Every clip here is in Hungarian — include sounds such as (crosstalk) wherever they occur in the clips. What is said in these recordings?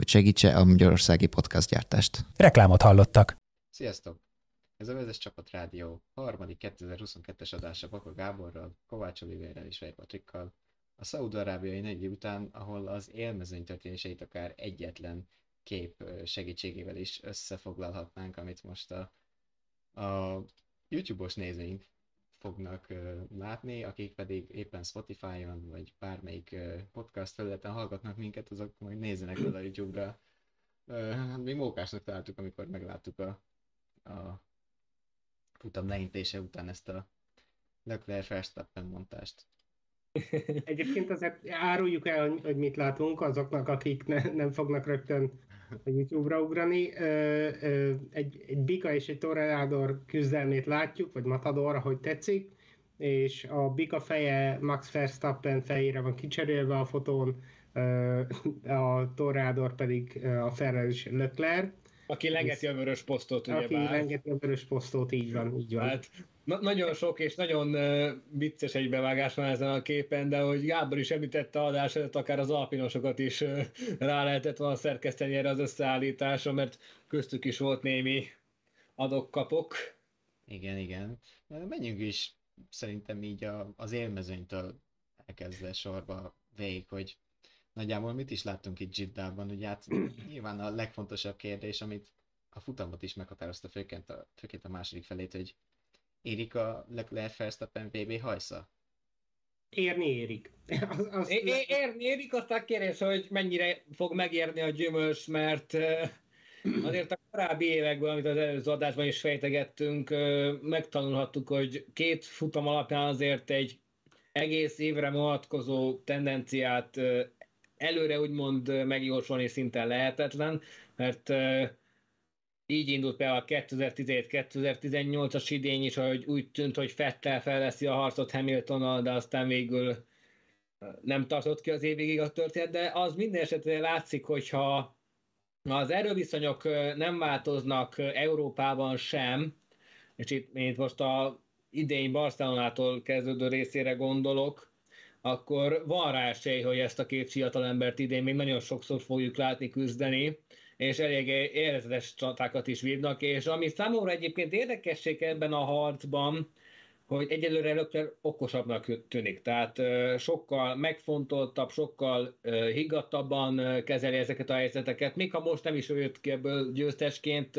hogy segítse a magyarországi podcastgyártást. Reklámot hallottak. Sziasztok! Ez a Vezes Csapat Rádió harmadik 2022-es adása Baka Gáborral, Kovács Olivérrel és Vej Patrikkal. A Szaúd-Arábiai negyi után, ahol az élmezőny történéseit akár egyetlen kép segítségével is összefoglalhatnánk, amit most a, a YouTube-os nézőink fognak látni, akik pedig éppen Spotify-on vagy bármelyik podcast felületen hallgatnak minket, azok majd nézzenek fel a YouTube-ra. Uh, mi mókásnak találtuk, amikor megláttuk a, a futam leintése után ezt a Leclerc Verstappen montást. Egyébként azért áruljuk el, hogy mit látunk azoknak, akik ne, nem fognak rögtön a YouTube-ra ugrani. Egy, egy Bika és egy Toreador küzdelmét látjuk, vagy Matador, ahogy tetszik, és a Bika feje Max Verstappen fejére van kicserélve a fotón, a Toreador pedig a Ferrari Leclerc. Aki lengeti a vörös posztot, ugye Aki bár. lengeti a vörös posztot, így van, így van. Hát, na- nagyon sok és nagyon uh, vicces egybevágás van ezen a képen, de hogy Gábor is említette adás előtt, akár az alpinosokat is uh, rá lehetett volna szerkeszteni erre az összeállításra, mert köztük is volt némi adok-kapok. Igen, igen. Menjünk is szerintem így a, az élmezőnytől elkezdve sorba végig, hogy nagyjából mit is láttunk itt Jiddában, ugye hát nyilván a legfontosabb kérdés, amit a futamot is meghatározta főként a, főként a második felét, hogy érik a Leclerc Verstappen VB hajsza? Érni érik. (laughs) Az, az é, é, érni érik, aztán kérdés, hogy mennyire fog megérni a gyümölcs, mert (clears throat) azért a korábbi években, amit az előző adásban is fejtegettünk, megtanulhattuk, hogy két futam alapján azért egy egész évre vonatkozó tendenciát előre úgymond megjósolni szinte lehetetlen, mert így indult be a 2017-2018-as idény is, hogy úgy tűnt, hogy Fettel felveszi a harcot Hamiltonnal, de aztán végül nem tartott ki az évig a történet, de az minden esetre látszik, hogyha az erőviszonyok nem változnak Európában sem, és itt, itt most a idény Barcelonától kezdődő részére gondolok, akkor van rá esély, hogy ezt a két fiatal embert idén még nagyon sokszor fogjuk látni küzdeni, és elég érzetes csatákat is vívnak, és ami számomra egyébként érdekesség ebben a harcban, hogy egyelőre Lökler okosabbnak tűnik, tehát sokkal megfontoltabb, sokkal higgadtabban kezeli ezeket a helyzeteket, még ha most nem is jött ki ebből győztesként,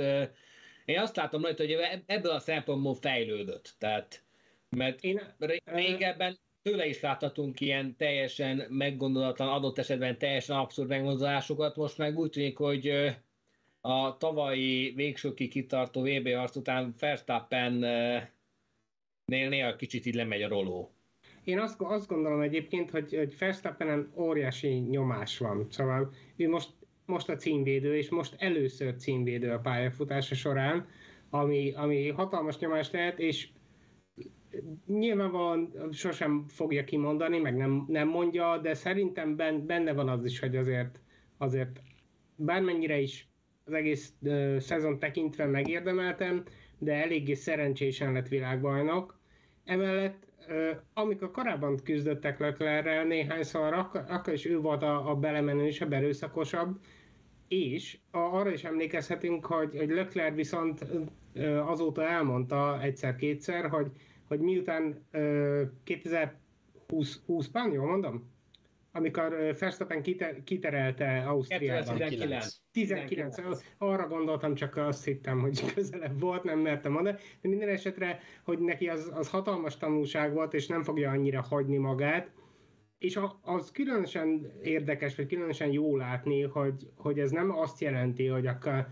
én azt látom rajta, hogy ebből a szempontból fejlődött, tehát mert én régebben tőle is láthatunk ilyen teljesen meggondolatlan, adott esetben teljesen abszurd megmozdulásokat. Most meg úgy tűnik, hogy a tavalyi végsőkig kitartó VB arc után Verstappen nél néha kicsit így lemegy a roló. Én azt, azt gondolom egyébként, hogy, hogy Verstappenen óriási nyomás van. Szóval ő most, most a címvédő, és most először címvédő a pályafutása során, ami, ami hatalmas nyomás lehet, és nyilvánvalóan sosem fogja kimondani, meg nem, nem mondja, de szerintem benne van az is, hogy azért, azért bármennyire is az egész uh, szezon tekintve megérdemeltem, de eléggé szerencsésen lett világbajnok. Emellett, uh, amikor korábban küzdöttek Leclerrel néhányszor, akkor, akkor is ő volt a, a belemenősebb, erőszakosabb, és a, arra is emlékezhetünk, hogy, hogy Leclerc viszont uh, azóta elmondta egyszer-kétszer, hogy hogy miután uh, 2020-ban, jól mondom? Amikor Verstappen kiter, kiterelte Ausztriában. 2019. 19. 19. Arra gondoltam, csak azt hittem, hogy (laughs) közelebb volt, nem mertem mondani. De minden esetre, hogy neki az, az hatalmas tanulság volt, és nem fogja annyira hagyni magát. És az különösen érdekes, vagy különösen jó látni, hogy, hogy ez nem azt jelenti, hogy akkor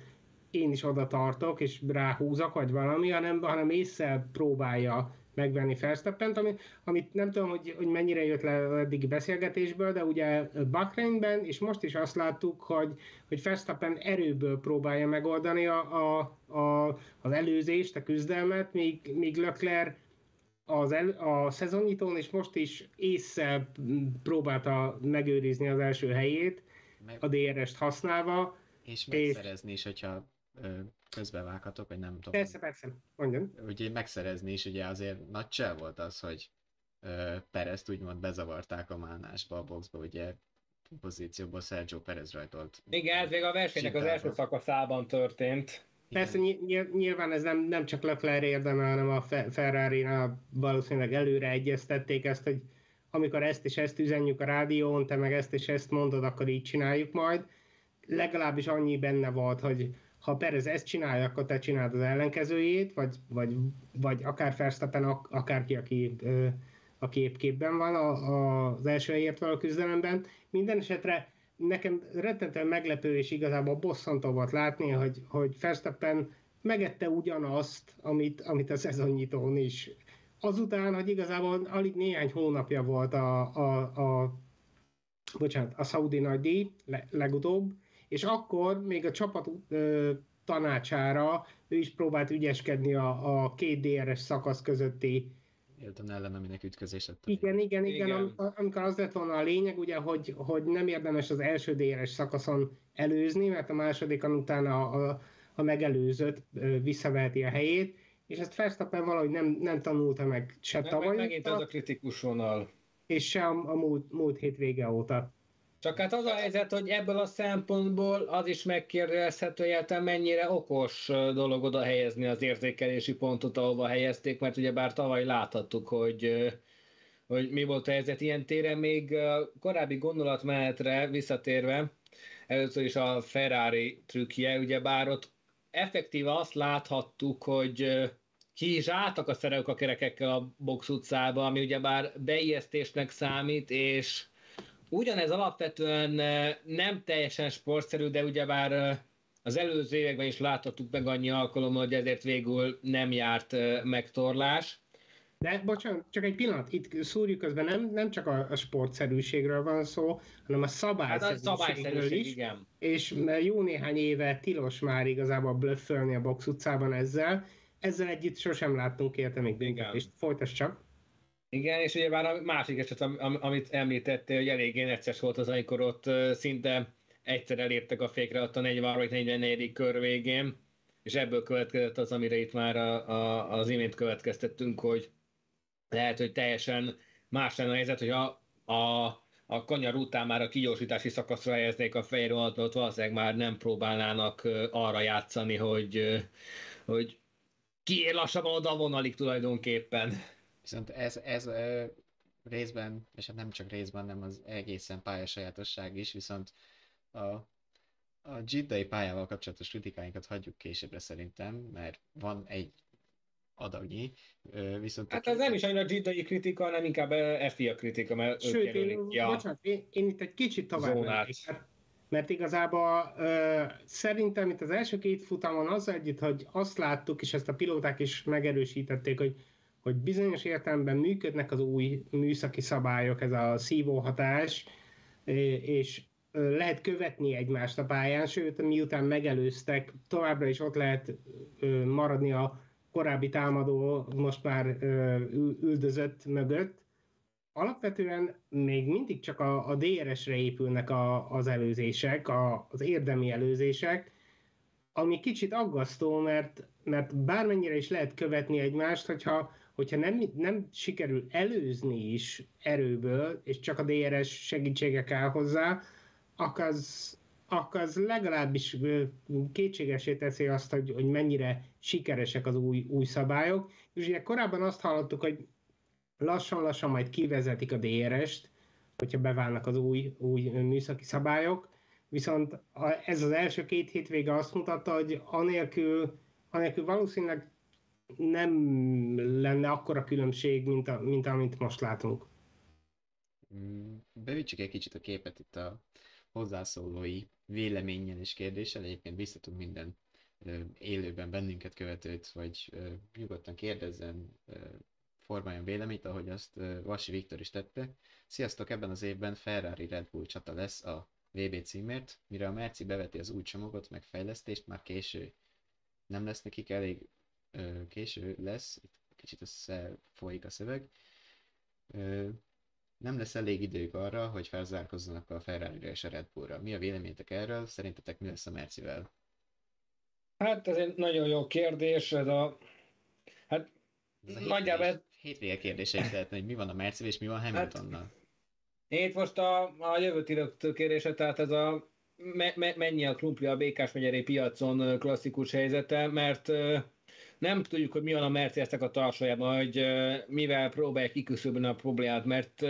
én is oda tartok, és ráhúzok, vagy valami, hanem, hanem észre próbálja megvenni Verstappent, amit, amit nem tudom, hogy, hogy mennyire jött le eddig beszélgetésből, de ugye Bahreinben, és most is azt láttuk, hogy, hogy Verstappen erőből próbálja megoldani a, a, a az előzést, a küzdelmet, míg, míg Leclerc az el, a szezonnyitón és most is észre próbálta megőrizni az első helyét, meg, a DRS-t használva. És megszerezni és, is, hogyha ö, közbevághatok, vagy nem tudom. Persze, persze, mondjam. Ugye megszerezni is, ugye azért nagy csel volt az, hogy ö, Perezt úgymond bezavarták a mánásba, a boxba, ugye pozícióból Sergio Perez rajtolt. Igen, ez még a versenynek az első szakaszában történt. Persze nyilván ez nem, nem csak Leclerc érdeme, hanem a ferrari valószínűleg előre egyeztették ezt, hogy amikor ezt és ezt üzenjük a rádión, te meg ezt és ezt mondod, akkor így csináljuk majd. Legalábbis annyi benne volt, hogy ha Perez ezt csinálja, akkor te csináld az ellenkezőjét, vagy, vagy, vagy akár Verstappen, akárki, aki, aki épp képben van a, a, az első helyért való küzdelemben. Minden esetre nekem rettentően meglepő és igazából bosszantó volt látni, hogy, hogy Verstappen megette ugyanazt, amit, amit a szezonnyitón is. Azután, hogy igazából alig néhány hónapja volt a, a, a bocsánat, a Saudi nagy le, legutóbb, és akkor még a csapat ö, tanácsára ő is próbált ügyeskedni a, a két DRS szakasz közötti Hilton ellen, aminek ütközés lett. Igen, igen, igen, igen. Am- amikor az lett volna a lényeg, ugye, hogy, hogy nem érdemes az első DRS szakaszon előzni, mert a másodikon utána a, a megelőzött visszaveheti a helyét, és ezt Verstappen valahogy nem, nem tanulta meg se meg, tavaly. Meg megint az a kritikus vonal. És se a, a múlt, múlt hétvége óta. Csak hát az a helyzet, hogy ebből a szempontból az is megkérdezhető, hogy mennyire okos dolog oda helyezni az érzékelési pontot, ahova helyezték, mert ugye bár tavaly láthattuk, hogy hogy mi volt a helyzet ilyen téren, még korábbi gondolatmenetre visszatérve, először is a Ferrari trükkje, ugye bár ott effektíve azt láthattuk, hogy ki is álltak a szerelők a kerekekkel a box utcába, ami ugye bár beijesztésnek számít, és Ugyanez alapvetően nem teljesen sportszerű, de ugyebár az előző években is láthattuk meg annyi alkalommal, hogy ezért végül nem járt megtorlás. De bocsánat, csak egy pillanat, itt szúrjuk közben nem, nem csak a, a sportszerűségről van szó, hanem a szabályszerűségről hát a szabályszerűség, is. Igen. És jó néhány éve tilos már igazából blöffölni a box utcában ezzel. Ezzel együtt sosem láttunk érte még és folytasd csak. Igen, és ugye már a másik eset, amit említettél, hogy eléggé necces volt az, amikor ott szinte egyszer elértek a fékre ott a 40 vagy 44. kör végén, és ebből következett az, amire itt már a, a, az imént következtettünk, hogy lehet, hogy teljesen más lenne a helyzet, hogy a, a, a kanyar után már a kigyorsítási szakaszra helyeznék a vonatot, valószínűleg már nem próbálnának arra játszani, hogy, hogy kiér lassabban oda vonalig tulajdonképpen. Viszont ez, ez ö, részben, és hát nem csak részben, nem az egészen pályasajátosság is, viszont a, a Jiddai pályával kapcsolatos kritikáinkat hagyjuk későbbre szerintem, mert van egy adagnyi, viszont... Hát ez nem is annyira Jiddai kritika, hanem inkább FIA kritika, mert Sőt, én, ja. bocsánat, én, én, itt egy kicsit tovább mennék, mert, mert igazából ö, szerintem itt az első két futamon az együtt, hogy azt láttuk, és ezt a pilóták is megerősítették, hogy hogy bizonyos értelemben működnek az új műszaki szabályok, ez a szívóhatás, és lehet követni egymást a pályán, sőt, miután megelőztek, továbbra is ott lehet maradni a korábbi támadó, most már üldözött mögött. Alapvetően még mindig csak a, a DRS-re épülnek a, az előzések, a, az érdemi előzések, ami kicsit aggasztó, mert, mert bármennyire is lehet követni egymást, hogyha hogyha nem, nem sikerül előzni is erőből, és csak a DRS segítsége kell hozzá, akkor az, legalábbis kétségesé teszi azt, hogy, hogy mennyire sikeresek az új, új szabályok. És ugye korábban azt hallottuk, hogy lassan-lassan majd kivezetik a DRS-t, hogyha beválnak az új, új műszaki szabályok, viszont ez az első két hétvége azt mutatta, hogy anélkül, anélkül valószínűleg nem lenne akkora különbség, mint, a, mint amit most látunk. Mm, bevítsük egy kicsit a képet itt a hozzászólói véleményen és kérdéssel. Egyébként biztatunk minden élőben bennünket követőt, vagy nyugodtan kérdezzen, formáljon véleményt, ahogy azt Vasi Viktor is tette. Sziasztok! Ebben az évben Ferrari Red Bull csata lesz a VB címért, mire a Merci beveti az új csomagot, meg fejlesztést, már késő nem lesz nekik elég ö, késő lesz, itt kicsit összefolyik a szöveg, ö, nem lesz elég idők arra, hogy felzárkozzanak a ferrari és a Red Bullra. Mi a véleményetek erről? Szerintetek mi lesz a Mercivel? Hát ez egy nagyon jó kérdés, ez a... Hát Ez a nagyjából ez, hétvége, kérdése is lehetne, hogy mi van a Mercivel és mi van Hamiltonnal. Hát- Itt most a, a jövőt írott kérdése, tehát ez a me, me, mennyi a krumpli a békás megyeri piacon klasszikus helyzete, mert nem tudjuk, hogy mi van a Mercedesnek a tarsajában, hogy mivel próbálják kiküszöbölni a problémát, mert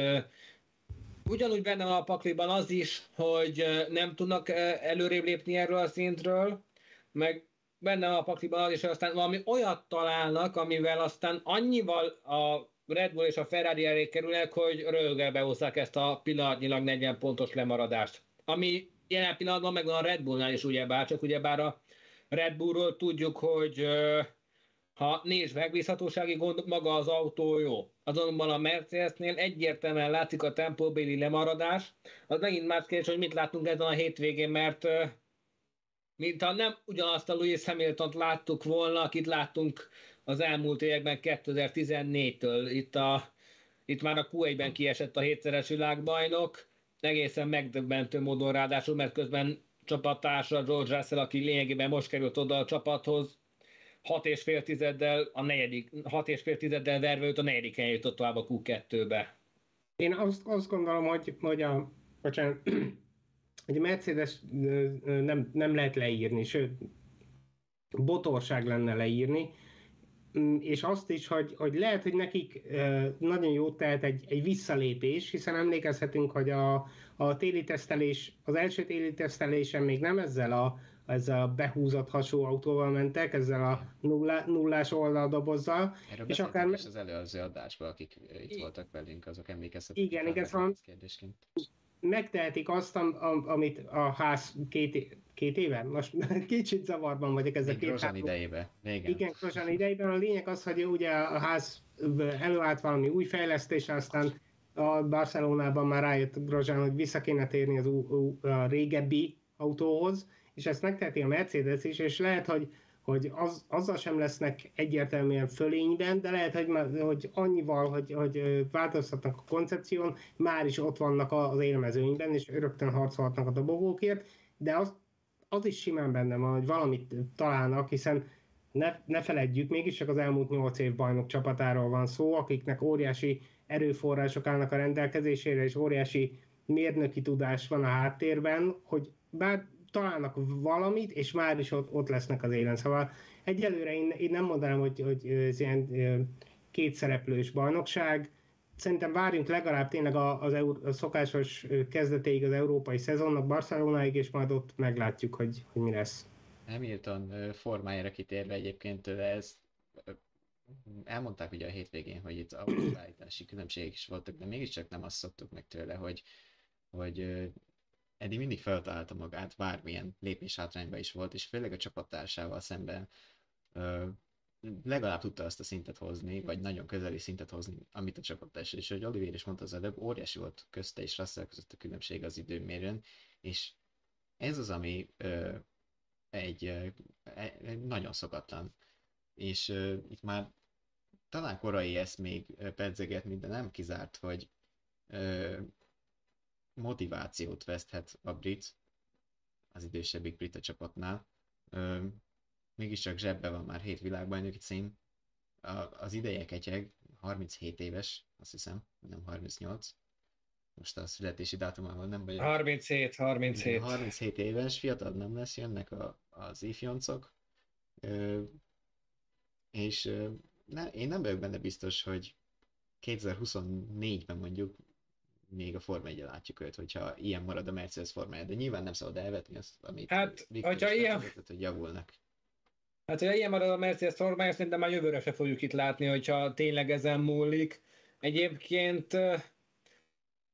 ugyanúgy benne van a pakliban az is, hogy nem tudnak előrébb lépni erről a szintről, meg benne van a pakliban az is, hogy aztán valami olyat találnak, amivel aztán annyival a Red Bull és a Ferrari elé kerülnek, hogy rögel behozzák ezt a pillanatnyilag 40 pontos lemaradást. Ami jelen pillanatban megvan a Red Bullnál is ugyebár, csak ugyebár a Red Bullról tudjuk, hogy ha nincs megbízhatósági gond, maga az autó jó. Azonban a Mercedesnél egyértelműen látszik a tempóbéli lemaradás. Az megint más kérdés, hogy mit látunk ezen a hétvégén, mert ö, mintha nem ugyanazt a Lewis Hamilton-t láttuk volna, akit láttunk az elmúlt években 2014-től. Itt, a, itt már a Q1-ben kiesett a hétszeres világbajnok, egészen megdöbbentő módon ráadásul, mert közben csapattársa George Russell, aki lényegében most került oda a csapathoz, hat és fél tizeddel, a negyedik, hat és fél tizeddel verve őt a negyedik helyen jutott tovább a Q2-be. Én azt, azt gondolom, hogy, hogy a, bocsánat, (clears throat) hogy a Mercedes nem, nem lehet leírni, sőt, botorság lenne leírni, Mm, és azt is, hogy, hogy lehet, hogy nekik nagyon jó tehet egy, egy visszalépés, hiszen emlékezhetünk, hogy a, a téli tesztelés, az első téli tesztelésen még nem ezzel a, ezzel a behúzott hasú autóval mentek, ezzel a nullá, nullás oldaldobozzal, Erről és akár- is az előző adásban, akik ö, itt I- voltak velünk, azok emlékezhetnek. Igen, igen, szóval- kérdésként. megtehetik azt, am, am, amit a ház két, két éve, most (laughs) kicsit zavarban vagyok ezzel Még két Grosjean ház- idejébe. Régen. Igen, Grosjean idejében. A lényeg az, hogy ugye a ház előállt valami új fejlesztés, aztán a Barcelonában már rájött Grosjean, hogy vissza kéne térni az ú, ú, a régebbi autóhoz, és ezt megteheti a Mercedes is, és lehet, hogy hogy az, azzal sem lesznek egyértelműen fölényben, de lehet, hogy, hogy annyival, hogy, hogy változtatnak a koncepción, már is ott vannak az élmezőnyben, és rögtön harcolhatnak a dobogókért, de az, az is simán benne van, hogy valamit találnak, hiszen ne, ne feledjük, mégiscsak az elmúlt nyolc év bajnok csapatáról van szó, akiknek óriási erőforrások állnak a rendelkezésére, és óriási mérnöki tudás van a háttérben, hogy bár találnak valamit, és már is ott, ott lesznek az élen. Szóval egyelőre én, én nem mondanám, hogy, hogy ez ilyen kétszereplős bajnokság. Szerintem várjunk legalább tényleg a, az eur, a szokásos kezdetéig az európai szezonnak, Barcelonáig, és majd ott meglátjuk, hogy, hogy mi lesz. Hamilton formájára kitérve egyébként ez elmondták ugye a hétvégén, hogy itt autóállítási különbségek is voltak, de mégiscsak nem azt szoktuk meg tőle, hogy, hogy ö, eddig mindig feltalálta magát, bármilyen lépés hátrányba is volt, és főleg a csapattársával szemben ö, legalább tudta azt a szintet hozni, vagy nagyon közeli szintet hozni, amit a csapattárs. És hogy Oliver is mondta az előbb, óriási volt közte és Russell között a különbség az időmérőn, és ez az, ami ö, egy, ö, e- egy nagyon szokatlan. És ö, itt már talán korai ezt még ö, pedzegetni, de nem kizárt, hogy ö, motivációt veszthet a brit, az idősebbik brit a csapatnál. Ö, mégiscsak zsebbe van már hét világbajnoki cím. A, az ideje ketyeg, 37 éves, azt hiszem, nem 38. Most a születési dátumával nem vagyok 37, 37. igen, 37 éves, fiatal nem lesz, jönnek a, az ifjoncok, ö, és ne, én nem vagyok benne biztos, hogy 2024-ben mondjuk még a Forma 1 látjuk őt, hogyha ilyen marad a Mercedes formája, de nyilván nem szabad elvetni azt, amit Hát, Viktor hogyha ilyen- megmondott, hogy javulnak. Hát, hogyha ilyen marad a Mercedes formája, szerintem már jövőre se fogjuk itt látni, hogyha tényleg ezen múlik. Egyébként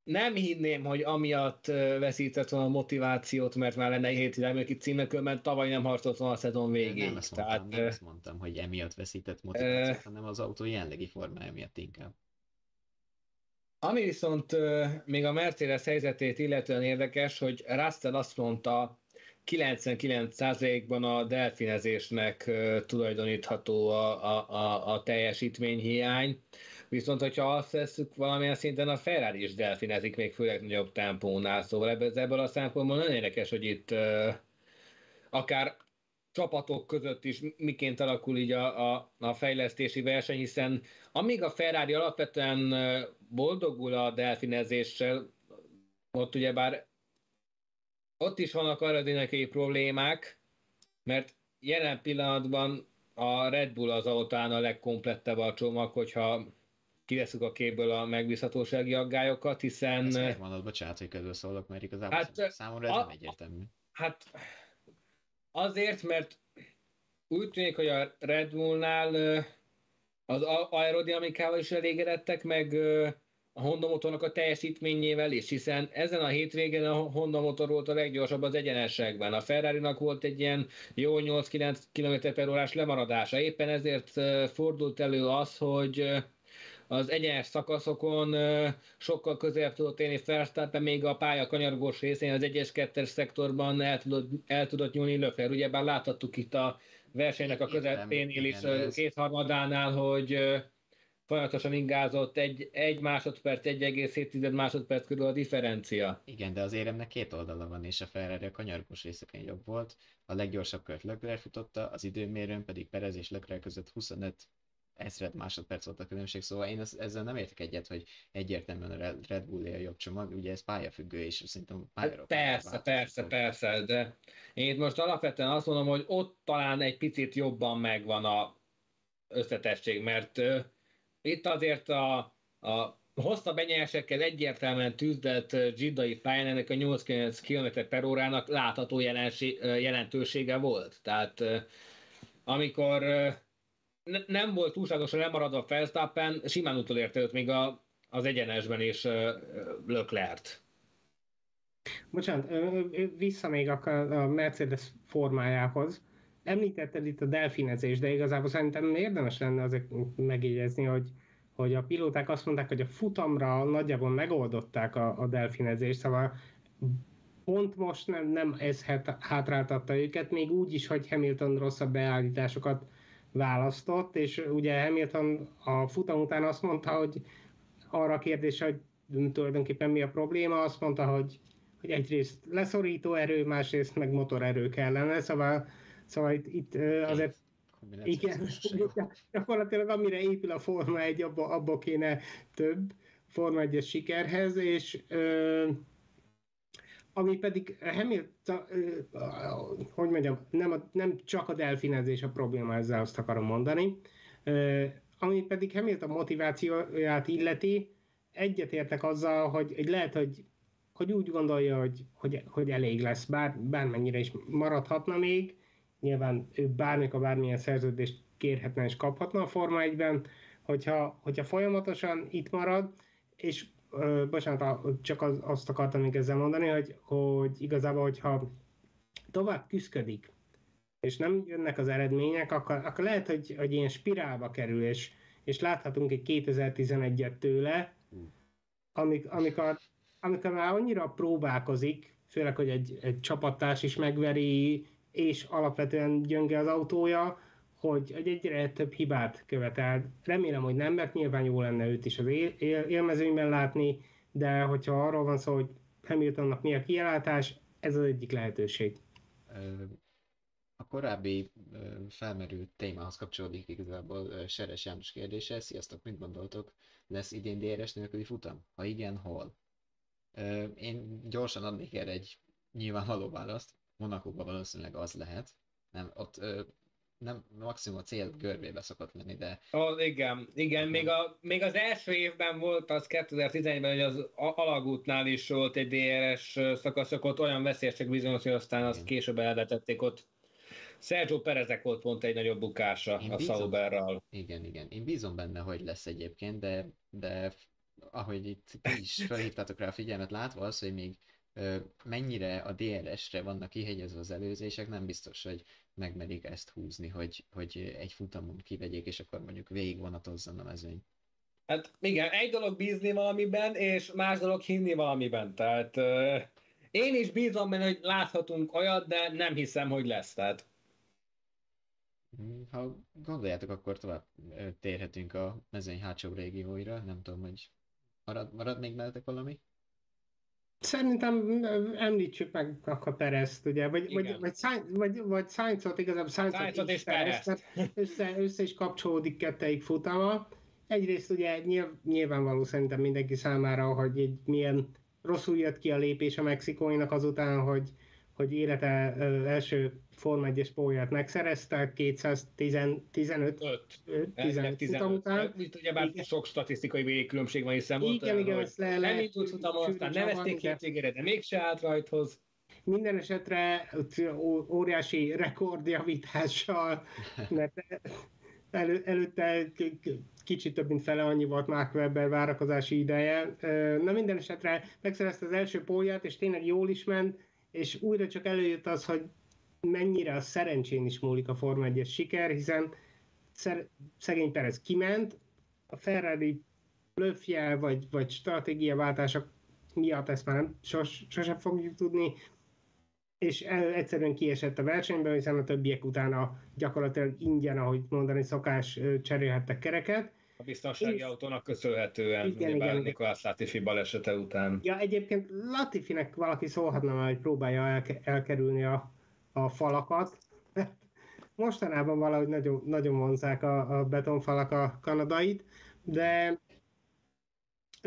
nem hinném, hogy amiatt veszített volna a motivációt, mert már lenne egy hét irányba címnek, mert tavaly nem harcolt volna a szezon végéig. Nem azt mondtam, Tehát, nem ö, azt mondtam, hogy emiatt veszített motivációt, hanem az autó jelenlegi formája miatt inkább. Ami viszont még a Mercedes helyzetét illetően érdekes, hogy Russell azt mondta 99%-ban a delfinezésnek tulajdonítható a, a, a, a teljesítményhiány. Viszont, hogyha azt veszük valamilyen szinten, a Ferrari is delfinezik, még főleg nagyobb tempónál. Szóval ebből, ebből a szempontból nagyon érdekes, hogy itt akár csapatok között is miként alakul így a, a, a fejlesztési verseny, hiszen amíg a Ferrari alapvetően boldogul a delfinezéssel, ott ugyebár ott is vannak aerodinamikai problémák, mert jelen pillanatban a Red Bull az talán a legkomplettebb a csomag, hogyha kiveszünk a képből a megbízhatósági aggályokat, hiszen... Ezt miért mondod, bocsánat, hogy közül szólok, mert igazából hát, számomra ez a, nem egyértelmű. Hát azért, mert úgy tűnik, hogy a Red Bullnál az aerodinamikával is elégedettek, meg a Honda motornak a teljesítményével is, hiszen ezen a hétvégén a Honda motor volt a leggyorsabb az egyenesekben. A ferrari volt egy ilyen jó 8-9 km per órás lemaradása. Éppen ezért fordult elő az, hogy az egyenes szakaszokon sokkal közelebb tudott élni Verstappen, még a pálya kanyargós részén az 1-2-es szektorban el tudott, el tudott nyúlni Lökler. Ugyebár láthattuk itt a versenynek a közepénél is, kétharmadánál, hogy folyamatosan ingázott egy, egy másodperc, 1,7 másodperc körül a differencia. Igen, de az éremnek két oldala van, és a Ferrari a kanyargós részeken jobb volt. A leggyorsabb kört Leclerc futotta, az időmérőn pedig Perez és Leclerc között 25 ezred másodperc volt a különbség, szóval én ezzel nem értek egyet, hogy egyértelműen a Red Bull a jobb csomag, ugye ez pályafüggő, és szerintem pályáról Persze, persze, persze, de én itt most alapvetően azt mondom, hogy ott talán egy picit jobban megvan a összetesség, mert uh, itt azért a, a hosszabb enyesekkel egyértelműen tűzdelt Giddai pályán ennek a 89 km per órának látható jelentősége volt. Tehát amikor ne, nem volt túlságosan lemaradva Felsztappen, simán utolérte őt még a, az egyenesben is Leclerc. Bocsánat, vissza még a, Mercedes formájához. Említetted itt a delfinezést, de igazából szerintem érdemes lenne azért megjegyezni, hogy, hogy a pilóták azt mondták, hogy a futamra nagyjából megoldották a, a delfinezést, szóval pont most nem, nem ez hátráltatta őket, még úgy is, hogy Hamilton rosszabb beállításokat választott, és ugye Hamilton a futam után azt mondta, hogy arra a kérdés, hogy tulajdonképpen mi a probléma, azt mondta, hogy, hogy egyrészt leszorító erő, másrészt meg motorerő kellene, szóval, szóval itt, itt azért igen, (laughs) gyakorlatilag amire épül a Forma 1, abba, abba kéne több Forma 1 sikerhez, és ö, ami pedig Hamilton, hogy mondjam, nem, a, nem csak a delfinezés a probléma, ezzel azt akarom mondani, ami pedig Hamilton motivációját illeti, egyetértek azzal, hogy, hogy lehet, hogy, hogy úgy gondolja, hogy, hogy, hogy elég lesz, bár, bármennyire is maradhatna még, nyilván ő bármikor bármilyen szerződést kérhetne és kaphatna a Forma 1-ben, hogyha, hogyha folyamatosan itt marad, és ö, bocsánat, csak az, azt akartam még ezzel mondani, hogy, hogy igazából, hogyha tovább küzdik, és nem jönnek az eredmények, akkor, akkor lehet, hogy, hogy ilyen spirálba kerül, és, és láthatunk egy 2011-et tőle, amik, amikor, amikor már annyira próbálkozik, főleg, hogy egy, egy csapattárs is megveri, és alapvetően gyönge az autója, hogy, hogy egyre több hibát követel. Remélem, hogy nem, mert nyilván jó lenne őt is az él, él, élmezőnyben látni, de hogyha arról van szó, hogy Hamiltonnak mi a kiállítás, ez az egyik lehetőség. A korábbi felmerült témához kapcsolódik igazából Seres János kérdése. Sziasztok, mit gondoltok? Lesz idén DRS nélküli futam? Ha igen, hol? Én gyorsan adnék erre egy nyilvánvaló választ. Monakóban valószínűleg az lehet. Nem, ott nem maximum a cél görbébe szokott lenni, de... Oh, igen, igen, még, a, még az első évben volt az 2011-ben, hogy az alagútnál is volt egy DRS szakaszok, ott olyan veszélyesek bizonyos, hogy aztán igen. azt később elvetették ott. Sergio Perezek volt pont egy nagyobb bukása Én a bízom, Sauberral. Igen, igen. Én bízom benne, hogy lesz egyébként, de, de ahogy itt ti is (laughs) felhívtátok rá a figyelmet, látva az, hogy még mennyire a DRS-re vannak kihegyezve az előzések, nem biztos, hogy megmerik ezt húzni, hogy, hogy egy futamon kivegyék, és akkor mondjuk végigvonatozzon a mezőny. Hát igen, egy dolog bízni valamiben, és más dolog hinni valamiben. Tehát uh, én is bízom benne, hogy láthatunk olyat, de nem hiszem, hogy lesz. Tehát Mm, Ha gondoljátok, akkor tovább térhetünk a mezőny hátsó régióira. Nem tudom, hogy marad, marad még mellettek valami? Szerintem említsük meg akkor Perezt, ugye, vagy, vagy, Igen. vagy, Sainz- vagy, vagy Sainzot, igazából Sainzot Sainzot és Perezt, mert össze, össze is kapcsolódik kettejük futama. Egyrészt ugye nyilv, nyilvánvaló szerintem mindenki számára, hogy egy milyen rosszul jött ki a lépés a mexikóinak azután, hogy, hogy élete első Forma 1-es pólját megszerezte, 215 öt. 15 futam után. Itt ugye már Igen. sok statisztikai végigkülönbség van, hiszen volt Igen, olyan, igen, hogy ezt le nem indult futamon, aztán nevezték hétvégére, de mégse állt rajthoz. Minden esetre óriási rekordjavítással, (laughs) mert elő, előtte kicsit több mint fele annyi volt Mark Webber várakozási ideje. Na minden esetre megszerezte az első pólját, és tényleg jól is ment, és újra csak előjött az, hogy mennyire a szerencsén is múlik a Forma 1 siker, hiszen szer- szegény Perez kiment, a Ferrari blöffje vagy, vagy stratégiaváltások miatt ezt már nem, sos, sosem fogjuk tudni, és el, egyszerűen kiesett a versenyből, hiszen a többiek utána gyakorlatilag ingyen, ahogy mondani szokás, cserélhettek kereket. A biztonsági És- autónak köszönhetően, Igen, ugyebár igen. Nikolás Latifi balesete után. Ja, egyébként Latifinek valaki szólhatna már, hogy próbálja elke, elkerülni a, a falakat. (laughs) Mostanában valahogy nagyon, nagyon vonzák a, a betonfalak a kanadait, de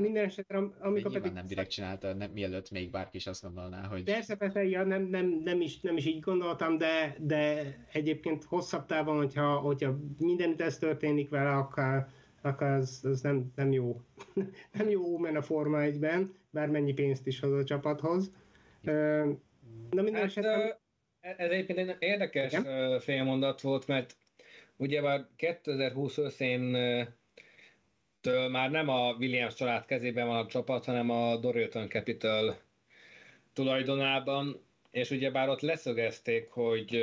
minden esetre, amikor pedig... nem direkt csinálta, nem, mielőtt még bárki is azt gondolná, hogy Persze, persze, ja, nem, nem, nem, is, nem is így gondoltam, de, de egyébként hosszabb távon, hogyha, hogyha mindenütt ez történik vele, akkor az, az nem, nem jó. (laughs) nem jó ómen a Forma 1-ben, bármennyi pénzt is hoz a csapathoz. Na minden Hát, esetre... ö, ez egyébként egy érdekes Igen? félmondat volt, mert ugye már 2020 őszén től már nem a Williams család kezében van a csapat, hanem a Doralton Capital tulajdonában, és ugye bár ott leszögezték, hogy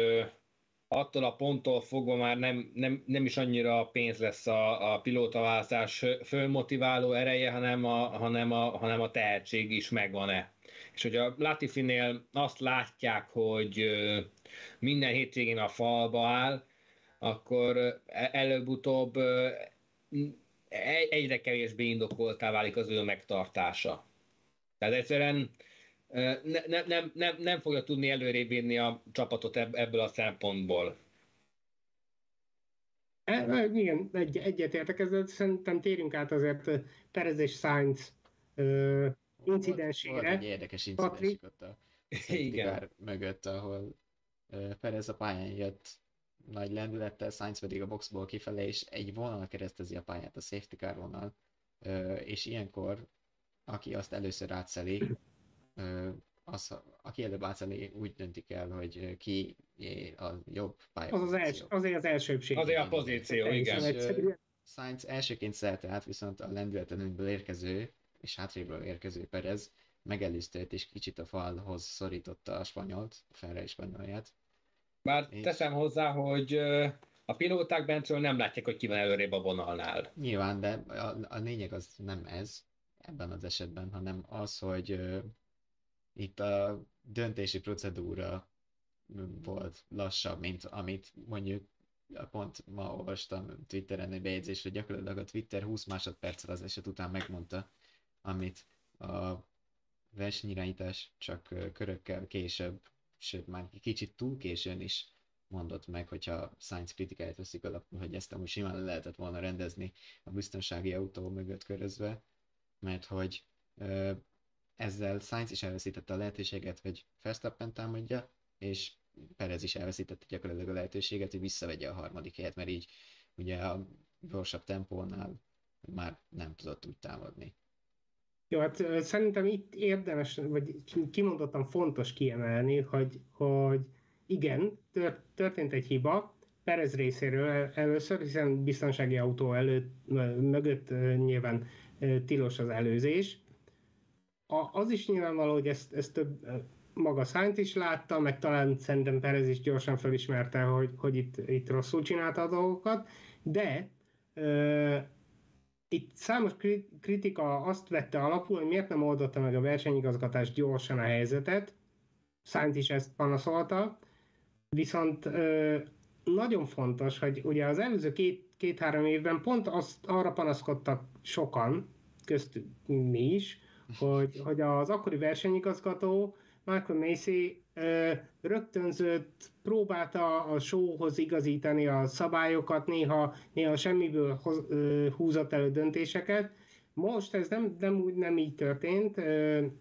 attól a ponttól fogva már nem, nem, nem is annyira a pénz lesz a, a pilótaválasztás fölmotiváló ereje, hanem a, hanem, a, hanem a tehetség is megvan-e. És hogy a Latifinél azt látják, hogy minden hétvégén a falba áll, akkor e- előbb-utóbb egy- egyre kevésbé indokoltá válik az ő megtartása. Tehát egyszerűen ne, ne, nem, nem, nem fogja tudni előrébb vinni a csapatot ebb- ebből a szempontból. E, e, igen, egy, egyetértek ezzel, szerintem térjünk át azért Perez és Sainz ö, volt, incidensére. volt egy érdekes Patrik? incidensük ott a safety Igen. car mögött, ahol ö, Perez a pályán jött nagy lendülettel, Sainz pedig a boxból kifelé, és egy vonal keresztezi a pályát, a safety car vonal, ö, és ilyenkor, aki azt először átszeli, az, aki előbb átszeli, úgy döntik el, hogy ki a jobb Az az pályapozíció. els, azért az elsőbség. Azért a pozíció, igen. egyszerű. Sainz elsőként szelte át, viszont a lendületlenül érkező és hátrébről érkező Perez megelőzte őt, és kicsit a falhoz szorította a spanyolt, a Ferrari spanyolját. Bár És- teszem hozzá, hogy a pilóták bentről nem látják, hogy ki van előrébb a vonalnál. Nyilván, de a, a lényeg az nem ez ebben az esetben, hanem az, hogy itt a döntési procedúra volt lassabb, mint amit mondjuk pont ma olvastam Twitteren egy bejegyzést, hogy gyakorlatilag a Twitter 20 másodperccel az eset után megmondta, amit a versenyirányítás csak körökkel később, sőt már kicsit túl későn is mondott meg, hogyha Sainz kritikáját veszik alapul, hogy ezt amúgy simán le lehetett volna rendezni a biztonsági autó mögött körözve, mert hogy ezzel Sainz is elveszítette a lehetőséget, hogy Verstappen támadja, és Perez is elveszítette gyakorlatilag a lehetőséget, hogy visszavegye a harmadik helyet, mert így ugye a gyorsabb tempónál már nem tudott úgy támadni. Jó, hát szerintem itt érdemes, vagy kimondottan fontos kiemelni, hogy, hogy igen, tör, történt egy hiba, Perez részéről el- először, hiszen biztonsági autó előtt, mögött nyilván tilos az előzés. A, az is nyilvánvaló, hogy ezt, ezt több ö, maga Sainz is látta, meg talán szerintem Perez is gyorsan felismerte, hogy, hogy itt, itt rosszul csinálta a dolgokat, de ö, itt számos kritika azt vette alapul, hogy miért nem oldotta meg a versenyigazgatás gyorsan a helyzetet, Sainz is ezt panaszolta, viszont nagyon fontos, hogy ugye az előző két, két-három évben pont azt, arra panaszkodtak sokan, köztük mi is, hogy, hogy az akkori versenyigazgató Michael Macy rögtönzött, próbálta a showhoz igazítani a szabályokat, néha, néha semmiből hoz, húzott elő döntéseket. Most ez nem, nem, úgy, nem így történt,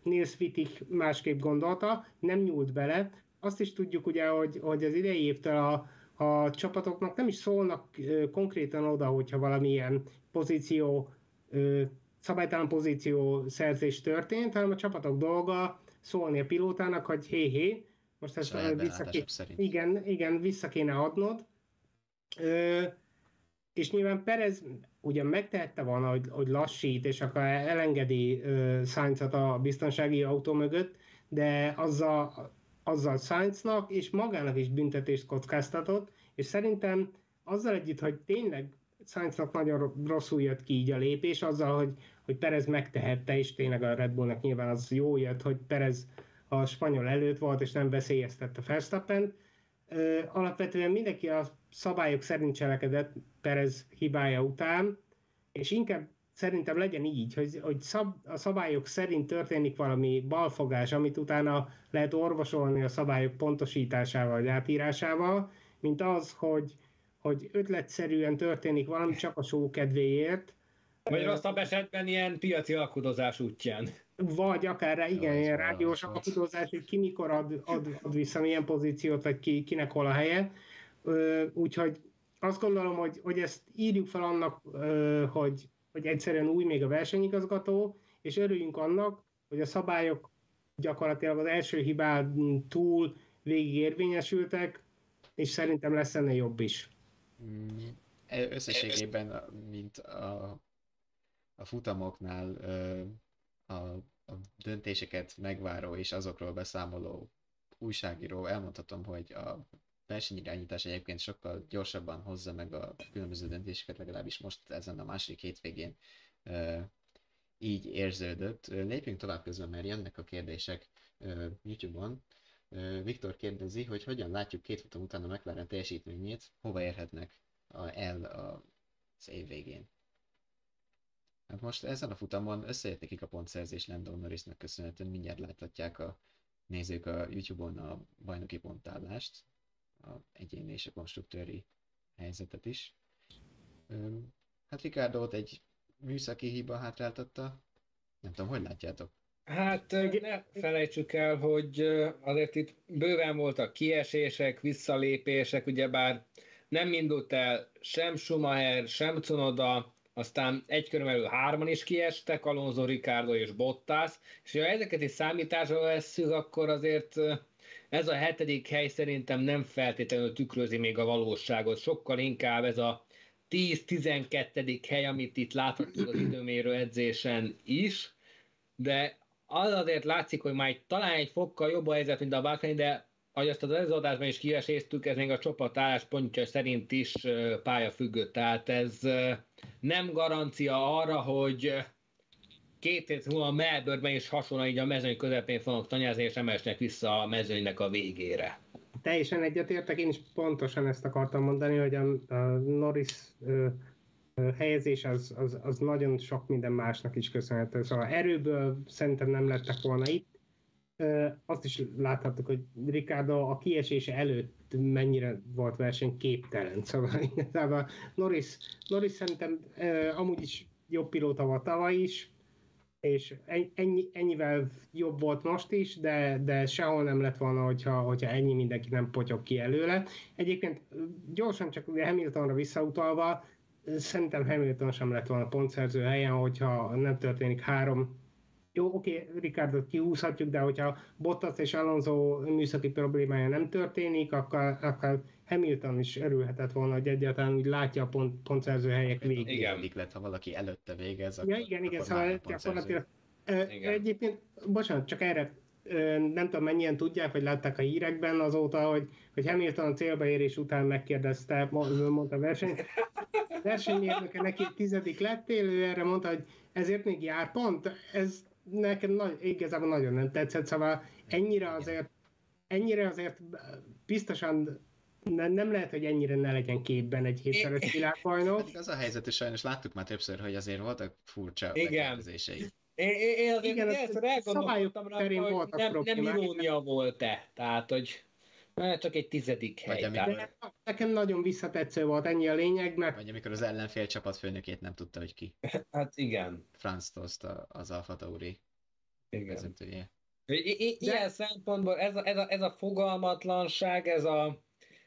Nils Wittig másképp gondolta, nem nyúlt bele. Azt is tudjuk ugye, hogy, hogy az idei évtől a, a csapatoknak nem is szólnak konkrétan oda, hogyha valamilyen pozíció, szabálytalan pozíció szerzés történt, hanem a csapatok dolga szólni a pilótának, hogy hé, hé, most ezt vissza ké... igen, igen, vissza kéne adnod. Ö, és nyilván Perez ugyan megtehette volna, hogy, hogy lassít, és akkor elengedi Sainzot a biztonsági autó mögött, de azzal, azzal Sainznak és magának is büntetést kockáztatott, és szerintem azzal együtt, hogy tényleg Sainznak nagyon rosszul jött ki így a lépés, azzal, hogy, hogy Perez megtehette, és tényleg a Red Bullnak nyilván az jó jött, hogy Perez a spanyol előtt volt, és nem veszélyeztette Verstappen. Alapvetően mindenki a szabályok szerint cselekedett Perez hibája után, és inkább szerintem legyen így, hogy, hogy szab, a szabályok szerint történik valami balfogás, amit utána lehet orvosolni a szabályok pontosításával vagy átírásával, mint az, hogy, hogy ötletszerűen történik valami csak a só kedvéért. Vagy rosszabb esetben ilyen piaci alkudozás útján. Vagy akár, igen, ilyen rádiós alkudozás, hogy ki mikor ad, ad, ad vissza milyen pozíciót, vagy ki, kinek hol a helye. Úgyhogy azt gondolom, hogy, hogy ezt írjuk fel annak, hogy, hogy egyszerűen új még a versenyigazgató, és örüljünk annak, hogy a szabályok gyakorlatilag az első hibán túl végig érvényesültek, és szerintem lesz ennél jobb is. Mm, e, összességében, mint a, a futamoknál a, a döntéseket megváró és azokról beszámoló újságíró, elmondhatom, hogy a versenyirányítás egyébként sokkal gyorsabban hozza meg a különböző döntéseket, legalábbis most ezen a második hétvégén így érződött. Lépjünk tovább közben, mert jönnek a kérdések YouTube-on. Viktor kérdezi, hogy hogyan látjuk két futam után a McLaren teljesítményét, hova érhetnek el az év végén. Hát most ezen a futamon összejött nekik a pontszerzés Landon Norrisnak köszönhetően, mindjárt láthatják a nézők a YouTube-on a bajnoki pontállást, a egyéni és a konstruktőri helyzetet is. Hát Ricardo egy műszaki hiba hátráltatta. Nem tudom, hogy látjátok? Hát ne felejtsük el, hogy azért itt bőven voltak kiesések, visszalépések, ugyebár nem indult el sem Schumacher, sem Cunoda, aztán egy körön belül hárman is kiestek, Alonso, Ricardo és Bottas, és ha ezeket is számításra vesszük, akkor azért ez a hetedik hely szerintem nem feltétlenül tükrözi még a valóságot, sokkal inkább ez a 10-12. hely, amit itt láthatunk az időmérő edzésen is, de az azért látszik, hogy már talán egy fokkal jobb a helyzet, mint a Bahrain, de ahogy azt az adásban is kiveséztük, ez még a csapat álláspontja szerint is pályafüggő. Tehát ez nem garancia arra, hogy két hét múlva Melbourne-ben is hasonlóan így a mezőny közepén fognak tanyázni, és emelnek vissza a mezőnynek a végére. Teljesen egyetértek, én is pontosan ezt akartam mondani, hogy a, a Norris ö, helyezés az, az, az nagyon sok minden másnak is köszönhető. Szóval erőből szerintem nem lettek volna itt, azt is láthattuk, hogy Ricardo a kiesése előtt mennyire volt verseny képtelen. (laughs) Szóval igazából Norris, Norris szerintem amúgy is jobb pilóta volt tavaly is, és ennyi, ennyivel jobb volt most is, de, de sehol nem lett volna, hogyha, hogyha ennyi mindenki nem potyog ki előle. Egyébként gyorsan csak Hamiltonra visszautalva, szerintem Hamilton sem lett volna pontszerző helyen, hogyha nem történik három jó, oké, okay, Ricardo kihúzhatjuk, de hogyha Bottas és Alonso műszaki problémája nem történik, akkor, akkor Hamilton is örülhetett volna, hogy egyáltalán úgy látja a pont, pontszerző helyek végét. Igen, lett, ha valaki előtte végez, akkor, ja, igen, igen, szóval gyakorlatilag Egyébként, bocsánat, csak erre nem tudom mennyien tudják, vagy látták a hírekben azóta, hogy, hogy Hamilton a célbaérés után megkérdezte, mondta a (laughs) verseny, versenymérnöke neki tizedik lettél, ő erre mondta, hogy ezért még jár pont. Ez nekem nagy, igazából nagyon nem tetszett, szóval ennyire azért, ennyire azért biztosan nem, nem lehet, hogy ennyire ne legyen képben egy hétszeres világbajnok. Hát az a helyzet, és sajnos láttuk már többször, hogy azért voltak furcsa Igen. Én, én, azért Igen, ezt elgondoltam rá, hogy nem, nem irónia volt-e. Tehát, hogy csak egy tizedik hely. Vagy amikor... De nekem nagyon visszatetsző volt, ennyi a lényeg, mert... Vagy amikor az ellenfél csapat főnökét nem tudta, hogy ki. hát igen. Franz Tost az Alfa Tauri igen. vezetője. I- I- ilyen De... szempontból ez a, ez, a, ez a fogalmatlanság, ez a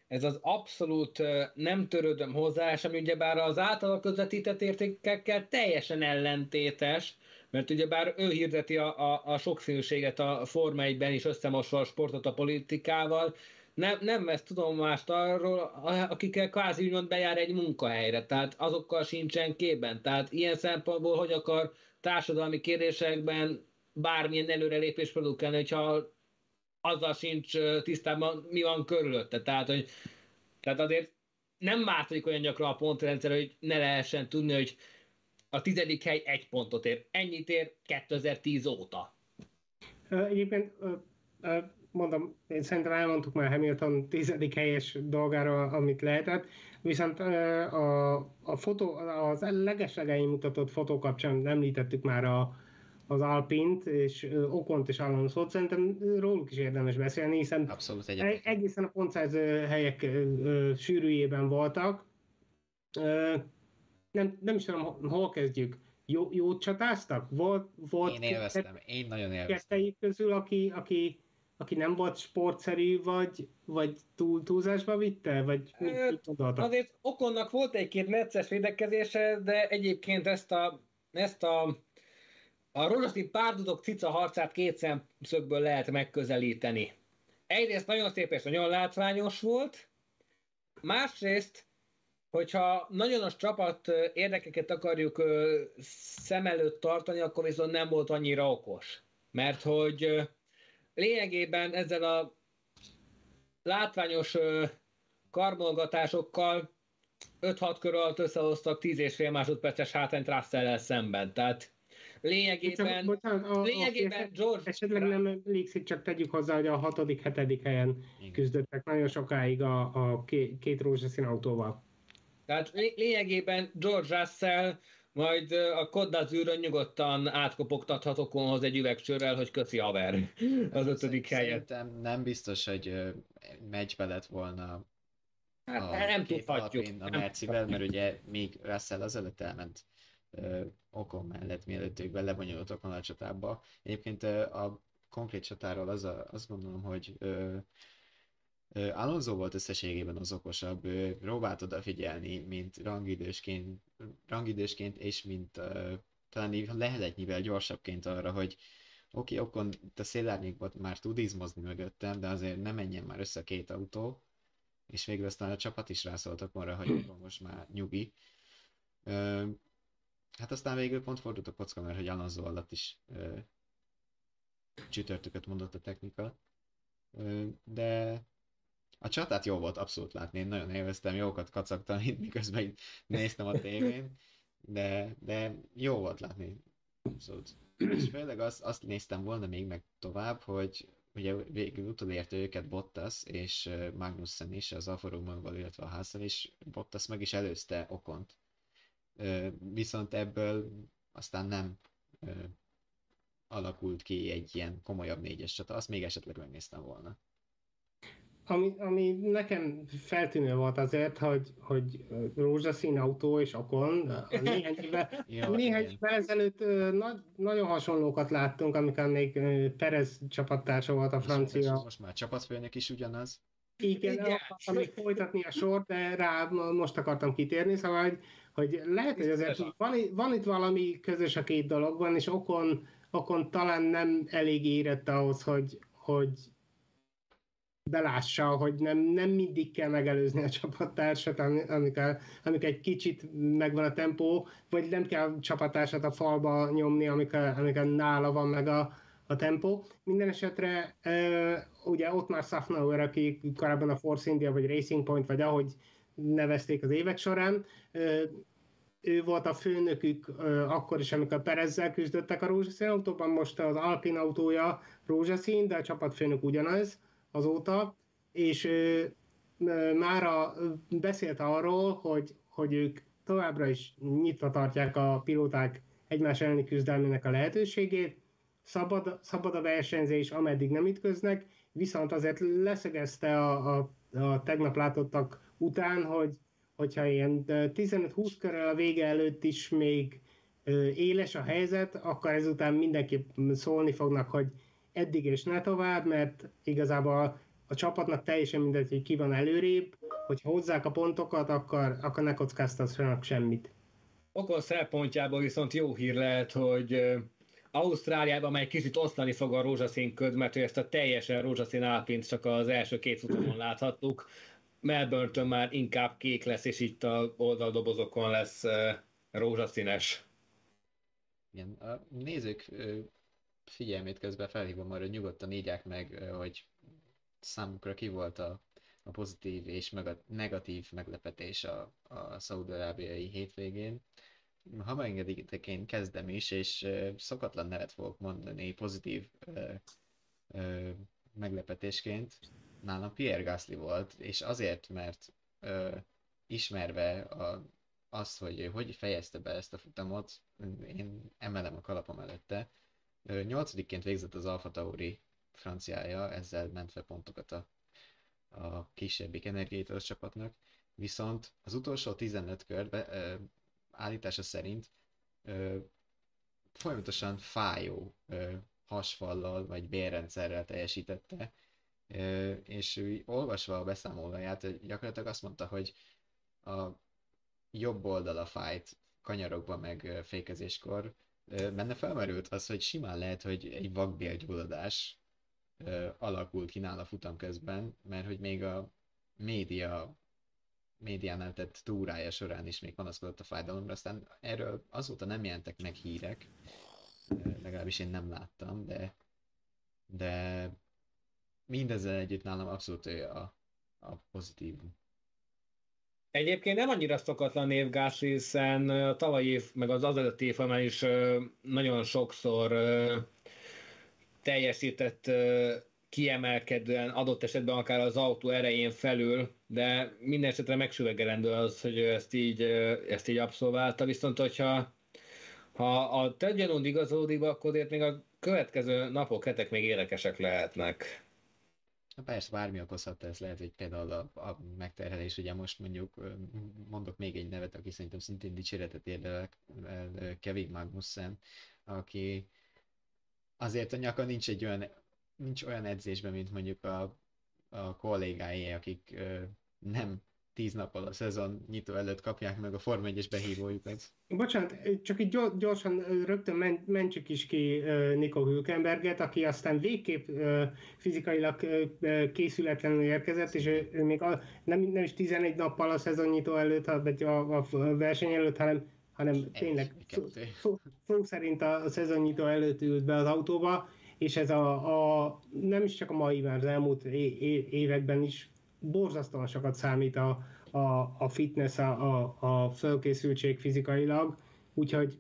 ez az abszolút nem törődöm hozzáállás, ami ugyebár az általa közvetített értékekkel teljesen ellentétes, mert ugyebár ő hirdeti a, a, a sokszínűséget a Forma 1-ben is összemosva a sportot a politikával, nem, nem vesz tudomást arról, akikkel kvázi úgymond bejár egy munkahelyre, tehát azokkal sincsen képben. Tehát ilyen szempontból, hogy akar társadalmi kérdésekben bármilyen előrelépés produkálni, hogyha azzal sincs tisztában, mi van körülötte. Tehát, hogy, tehát azért nem változik olyan gyakran a pontrendszer, hogy ne lehessen tudni, hogy a tizedik hely egy pontot ér. Ennyit ér 2010 óta. Egyébként mondom, én szerintem elmondtuk már Hamilton tizedik helyes dolgára, amit lehetett, viszont a, a fotó, az legeslegei mutatott fotó kapcsán említettük már a, az Alpint, és Okont és Alonso szerintem róluk is érdemes beszélni, hiszen Abszolút egy, egészen a pontszerző helyek sűrűjében voltak. Nem, nem is tudom, hol kezdjük. Jó, jót csatáztak? Volt, volt én élveztem, én nagyon élveztem. közül, aki, aki, aki nem volt sportszerű, vagy, vagy túl, túlzásba vitte? Vagy mit, mit gondoltak? Azért Okonnak volt egy-két necces védekezése, de egyébként ezt a, ezt a a rózsaszín párdudok cica harcát két szemszögből lehet megközelíteni. Egyrészt nagyon szép és nagyon látványos volt, másrészt, hogyha nagyon a csapat érdekeket akarjuk szem előtt tartani, akkor viszont nem volt annyira okos. Mert hogy lényegében ezzel a látványos karmolgatásokkal 5-6 kör alatt összehoztak 10 és fél másodperces hátrányt russell szemben. Tehát Lényegében, csak, bocsánat, a, lényegében a, George... Esetleg nem légszik, csak tegyük hozzá, hogy a hatodik, hetedik helyen Igen. küzdöttek nagyon sokáig a, a két, két rózsaszín autóval. Tehát lényegében George Russell majd a Kodazűrön nyugodtan átkopogtathat okonhoz egy üvegcsőrrel, hogy köszi haver az ötödik helyet. Szerintem nem biztos, hogy meccsbe lett volna hát, a nem tudhatjuk. a Mercivel, mert ugye még Russell azelőtt elment okon mellett, mielőtt ők belebonyolultak a csatába. Egyébként a konkrét csatáról az a, azt gondolom, hogy ö, ö, Alonso volt összességében az okosabb, ő próbált odafigyelni, mint rangidősként, rangidősként és mint ö, talán leheletnyivel gyorsabbként arra, hogy oké, okay, okon a szélárnyékban már tud izmozni mögöttem, de azért nem menjen már össze két autó, és végül aztán a csapat is rászóltak arra, hogy (clears throat) most már nyugi. Hát aztán végül pont fordult a kocka, mert hogy Alonso alatt is ö, csütörtököt mondott a technika. De a csatát jó volt abszolút látni, én nagyon élveztem, jókat kacagtam miközben néztem a tévén, de, de jó volt látni, abszolút. És főleg azt, azt néztem volna még meg tovább, hogy ugye végül utolérte őket Bottas és Magnussen is az Alfa Romeo-val, illetve a Hassel, és Bottas meg is előzte Okont viszont ebből aztán nem alakult ki egy ilyen komolyabb négyes csata, azt még esetleg megnéztem volna. Ami, ami nekem feltűnő volt azért, hogy, hogy rózsaszín autó és Okon, (laughs) néhány évvel, ja, néhány évvel ezelőtt na, nagyon hasonlókat láttunk, amikor még Perez csapattársa volt a francia. Most, most már csapatfőnök is ugyanaz. Igen, Igen. akartam még folytatni a sort, de rá most akartam kitérni, szóval hogy hogy lehet, hogy azért van, van itt valami közös a két dologban, és okon, okon talán nem elég érett ahhoz, hogy, hogy belássa, hogy nem, nem mindig kell megelőzni a csapattársat, amikor, amikor egy kicsit megvan a tempó, vagy nem kell a csapattársat a falba nyomni, amikor, amikor nála van meg a, a tempó. Minden esetre ugye ott már Safnauer, aki korábban a Force India, vagy Racing Point, vagy ahogy nevezték az évek során, ő volt a főnökük akkor is, amikor Perezzel küzdöttek a rózsaszín autóban, most az Alpin autója rózsaszín, de a csapatfőnök ugyanaz azóta, és már a, beszélt arról, hogy, hogy ők továbbra is nyitva tartják a pilóták egymás elleni küzdelmének a lehetőségét, szabad, szabad a versenyzés, ameddig nem ütköznek, viszont azért leszögezte a, a, a tegnap látottak után, hogy hogyha ilyen 15-20 körül a vége előtt is még éles a helyzet, akkor ezután mindenképp szólni fognak, hogy eddig és ne tovább, mert igazából a csapatnak teljesen mindegy, hogy ki van előrébb, hogyha hozzák a pontokat, akkor, akkor ne kockáztassanak semmit. Okon szempontjából viszont jó hír lehet, hogy Ausztráliában már egy kicsit osztani fog a rózsaszín köd, mert ezt a teljesen rózsaszín alpint csak az első két futamon láthattuk. melbourne már inkább kék lesz, és itt a oldaldobozokon lesz rózsaszínes. Igen, a nézők figyelmét közben felhívom arra, hogy nyugodtan írják meg, hogy számukra ki volt a, a pozitív és meg a negatív meglepetés a, a szaudarábiai hétvégén. Ha megengeditek, én kezdem is, és szokatlan nevet fogok mondani pozitív ö, ö, meglepetésként. Nálam Pierre Gasly volt, és azért, mert ö, ismerve a, azt, hogy hogy fejezte be ezt a futamot, én emelem a kalapom előtte. Nyolcadikként végzett az Alfa Tauri franciája, ezzel ment fel pontokat a, a kisebbik energiaitos csapatnak, viszont az utolsó 15 körbe ö, állítása szerint ö, folyamatosan fájó ö, hasfallal vagy bérrendszerrel teljesítette, és ő olvasva a beszámolóját gyakorlatilag azt mondta, hogy a jobb oldala fájt kanyarokba meg fékezéskor, benne felmerült az, hogy simán lehet, hogy egy vakbélgyulladás alakult ki nála futam közben, mert hogy még a média médiánál tett túrája során is még panaszkodott a fájdalomra, aztán erről azóta nem jelentek meg hírek, legalábbis én nem láttam, de, de mindezzel együtt nálam abszolút ő a, a pozitív. Egyébként nem annyira szokatlan név Gásri, hiszen a tavalyi év, meg az az előtti évben is nagyon sokszor teljesített kiemelkedően, adott esetben akár az autó erején felül, de minden esetre megsüvegelendő az, hogy ő ezt így, ezt így abszolválta, viszont hogyha ha a Ted Gyanund igazódik, akkor azért még a következő napok, hetek még érdekesek lehetnek. Na persze, bármi okozhatta ez lehet, hogy például a, a megterhelés, ugye most mondjuk mondok még egy nevet, aki szerintem szintén dicséretet érdemel, Kevin Magnussen, aki azért a nyaka nincs egy olyan, nincs olyan edzésben, mint mondjuk a, a kollégái, akik nem tíz nappal a szezon nyitó előtt kapják meg a Forma 1-es behívójukat. Bocsánat, csak így gyorsan rögtön mentsük is ki Nico Hülkenberget, aki aztán végképp fizikailag készületlenül érkezett, és ő, még a, nem, nem is 11 nappal a szezon nyitó előtt, vagy a, a verseny előtt, hanem hanem tényleg szó szerint a szezonnyitó előtt ült be az autóba, és ez a, a nem is csak a mai, mert az elmúlt években is borzasztóan sokat számít a, a, a fitness, a, a, a fölkészültség fizikailag, úgyhogy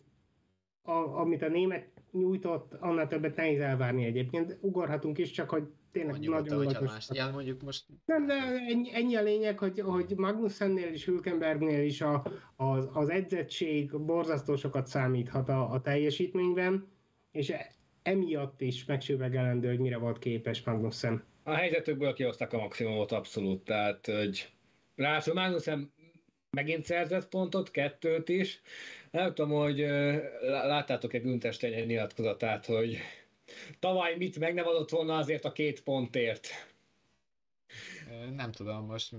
a, amit a német nyújtott, annál többet nehéz elvárni egyébként. Ugorhatunk is, csak hogy tényleg mondjuk nagyon nagy más. Ja, mondjuk most... Nem, de ennyi, ennyi a lényeg, hogy, hogy Magnussennél és Hülkenbergnél is a, az, az edzettség borzasztó sokat számíthat a, a teljesítményben, és emiatt is megsüvegelendő, hogy mire volt képes Magnussen. A helyzetükből kihozták a maximumot abszolút, tehát hogy ráadásul Magnussen megint szerzett pontot, kettőt is. Nem tudom, hogy láttátok-e Günther Steiner nyilatkozatát, hogy tavaly mit meg nem adott volna azért a két pontért. Nem tudom most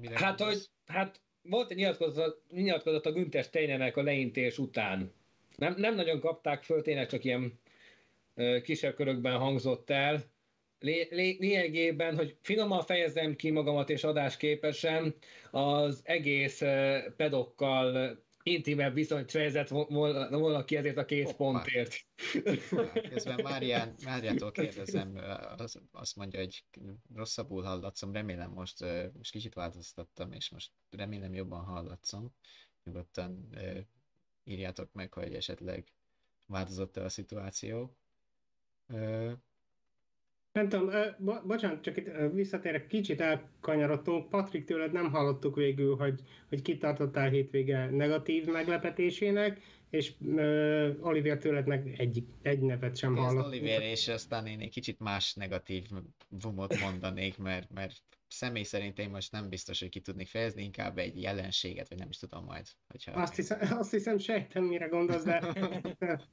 mire Hát, hogy, hát volt egy nyilatkozat, nyilatkozat a Günther Steinernek a leintés után. Nem, nem nagyon kapták föl, tényleg csak ilyen kisebb körökben hangzott el. Lényegében, hogy finoman fejezem ki magamat és adásképesen, az egész pedokkal intimebb viszonyt fejezett volna ki ezért a két Hoppa. pontért. Közben (laughs) Márián, Máriától kérdezem, az, azt mondja, hogy rosszabbul hallatszom, remélem most, most kicsit változtattam, és most remélem jobban hallatszom. Nyugodtan írjátok meg, hogy esetleg változott-e a szituáció. Nem tudom, bo- bocsánat, csak itt visszatérek, kicsit elkanyarodtunk. Patrik, tőled nem hallottuk végül, hogy, hogy kitartottál hétvége negatív meglepetésének, és uh, Oliver tőled meg egy, egy nevet sem hallottunk. Oliver, és aztán én egy kicsit más negatív vumot mondanék, mert, mert személy szerint én most nem biztos, hogy ki tudnék fejezni, inkább egy jelenséget, vagy nem is tudom majd. Hogyha azt, hiszem, azt hiszem, sejtem, mire gondolsz, de... (laughs)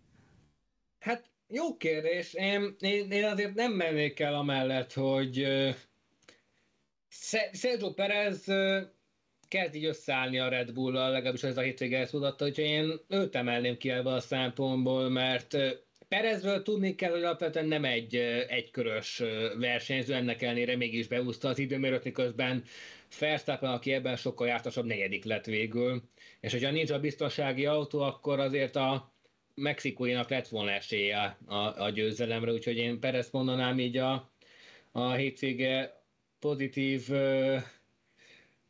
hát jó kérdés. Én, én, én azért nem mennék el amellett, hogy uh, Sergio Perez uh, kezd így összeállni a Red Bull-al, legalábbis ez a hétvége ezt tudatta, hogy én őt emelném ki ebbe a szempontból, mert uh, Perezről tudni kell, hogy alapvetően nem egy egykörös versenyző, ennek ellenére mégis beúszta az időmérőt, miközben Verstappen, aki ebben sokkal jártasabb negyedik lett végül, és hogyha nincs a biztonsági autó, akkor azért a mexikóinak lett volna esélye a, a győzelemre, úgyhogy én Perez mondanám így a, a hétvége pozitív ö,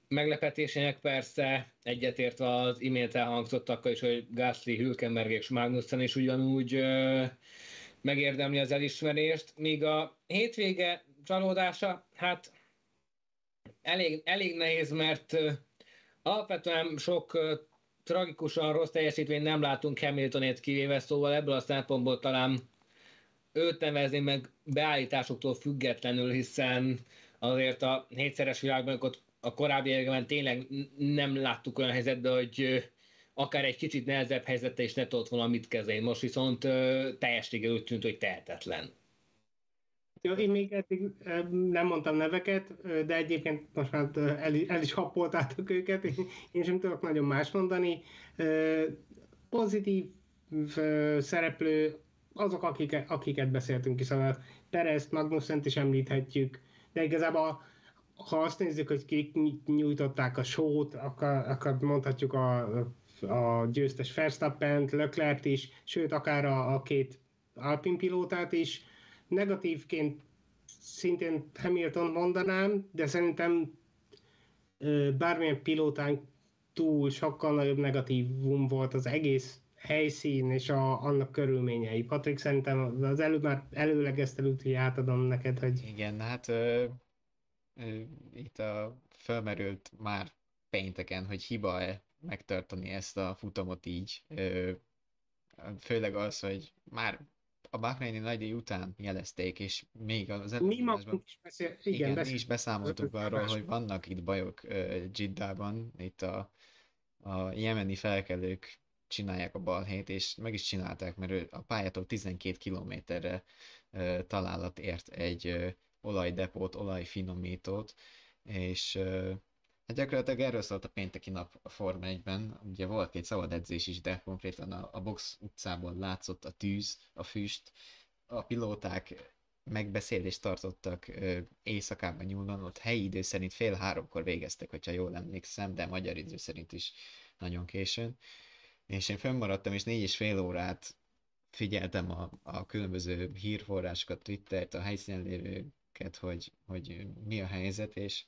meglepetésének persze egyetértve az imént elhangzottakkal is, hogy Gasly, Hülkenberg és Magnussen is ugyanúgy ö, megérdemli az elismerést, míg a hétvége csalódása, hát elég, elég nehéz, mert ö, alapvetően sok tragikusan rossz teljesítményt nem látunk Hamiltonét kivéve, szóval ebből a szempontból talán őt nevezni meg beállításoktól függetlenül, hiszen azért a hétszeres világban a korábbi években tényleg nem láttuk olyan helyzetben, hogy akár egy kicsit nehezebb helyzete is ne tudott volna mit kezelni. Most viszont teljességgel úgy tűnt, hogy tehetetlen. Jó, én még eddig nem mondtam neveket, de egyébként most már el, el is happoltátok őket, én sem tudok nagyon más mondani. Pozitív szereplő azok, akiket, akiket beszéltünk is, szóval Perezt, Magnussent is említhetjük, de igazából ha azt nézzük, hogy kik nyújtották a sót, akkor, akkor mondhatjuk a, a győztes Verstappen-t, Leclerc is, sőt akár a, a két Alpin pilótát is, Negatívként szintén Hamilton mondanám, de szerintem bármilyen pilótán túl sokkal nagyobb negatívum volt az egész helyszín és a, annak körülményei. Patrik, szerintem az előbb már előlegezte, úgyhogy átadom neked, hogy... Igen, hát ö, ö, itt a felmerült már pénteken, hogy hiba-e megtartani ezt a futamot így. Ö, főleg az, hogy már a Bahreini nagydíj után jelezték, és még az előadásban... is beszél, igen, igen beszél, is beszámoltuk arról, hogy vannak itt bajok uh, Jiddában, itt a, a jemeni felkelők csinálják a balhét, és meg is csinálták, mert a pályától 12 kilométerre uh, találat ért egy uh, olajdepót, olajfinomítót, és uh, Hát gyakorlatilag erről szólt a pénteki nap a Forma 1-ben. Ugye volt egy szabad edzés is, de konkrétan a, a box utcából látszott a tűz, a füst, a pilóták megbeszélést tartottak ö, éjszakában nyúlva, ott helyi idő szerint fél háromkor végeztek, hogyha jól emlékszem, de magyar idő szerint is nagyon későn. És én fönnmaradtam, és négy és fél órát figyeltem a, a különböző hírforrásokat, Twittert, a helyszínen lévőket, hogy, hogy mi a helyzet, és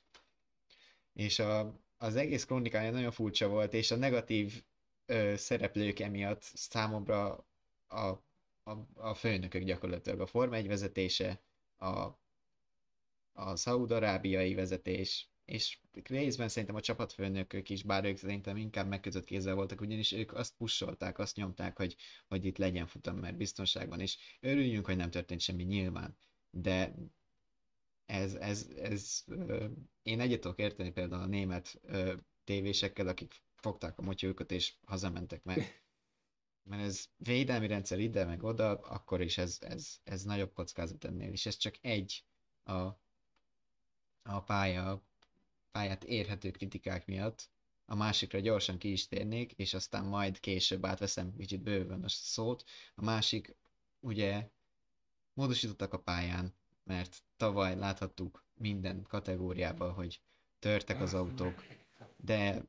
és a, az egész kronikája nagyon furcsa volt, és a negatív ö, szereplők emiatt számomra a, a, a főnökök gyakorlatilag a Forma 1 vezetése, a, a szaudarábiai vezetés, és részben szerintem a csapatfőnökök is, bár ők szerintem inkább megkötött kézzel voltak, ugyanis ők azt pusolták, azt nyomták, hogy, hogy itt legyen futam, mert biztonságban, és örüljünk, hogy nem történt semmi nyilván, de ez, ez, ez én egyet tudok érteni például a német tévésekkel, akik fogták a motyókat és hazamentek, mert, mert ez védelmi rendszer ide meg oda, akkor is ez, ez, ez nagyobb kockázat ennél, és ez csak egy a, a pálya, pályát érhető kritikák miatt, a másikra gyorsan ki is térnék, és aztán majd később átveszem kicsit bőven a szót. A másik, ugye módosítottak a pályán, mert tavaly láthattuk minden kategóriában, hogy törtek az autók, de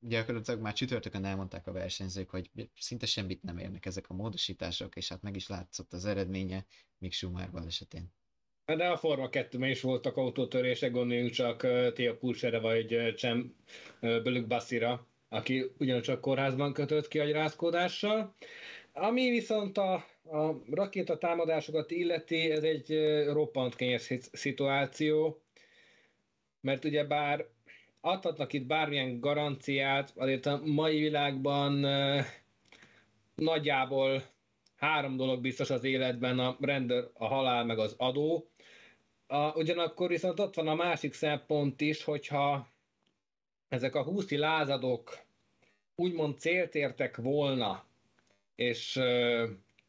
gyakorlatilag már csütörtökön elmondták a versenyzők, hogy szinte semmit nem érnek ezek a módosítások, és hát meg is látszott az eredménye, még Schumacher balesetén. De a Forma 2 is voltak autótörések, gondoljunk csak Tia Pulsere vagy Cem Bölük Bassira, aki ugyancsak kórházban kötött ki agyrázkódással. Ami viszont a, a rakéta támadásokat illeti, ez egy roppant kényes szituáció, mert ugye bár adhatnak itt bármilyen garanciát, azért a mai világban nagyjából három dolog biztos az életben, a rendőr, a halál, meg az adó. A, ugyanakkor viszont ott van a másik szempont is, hogyha ezek a húszi lázadók úgymond célt értek volna, és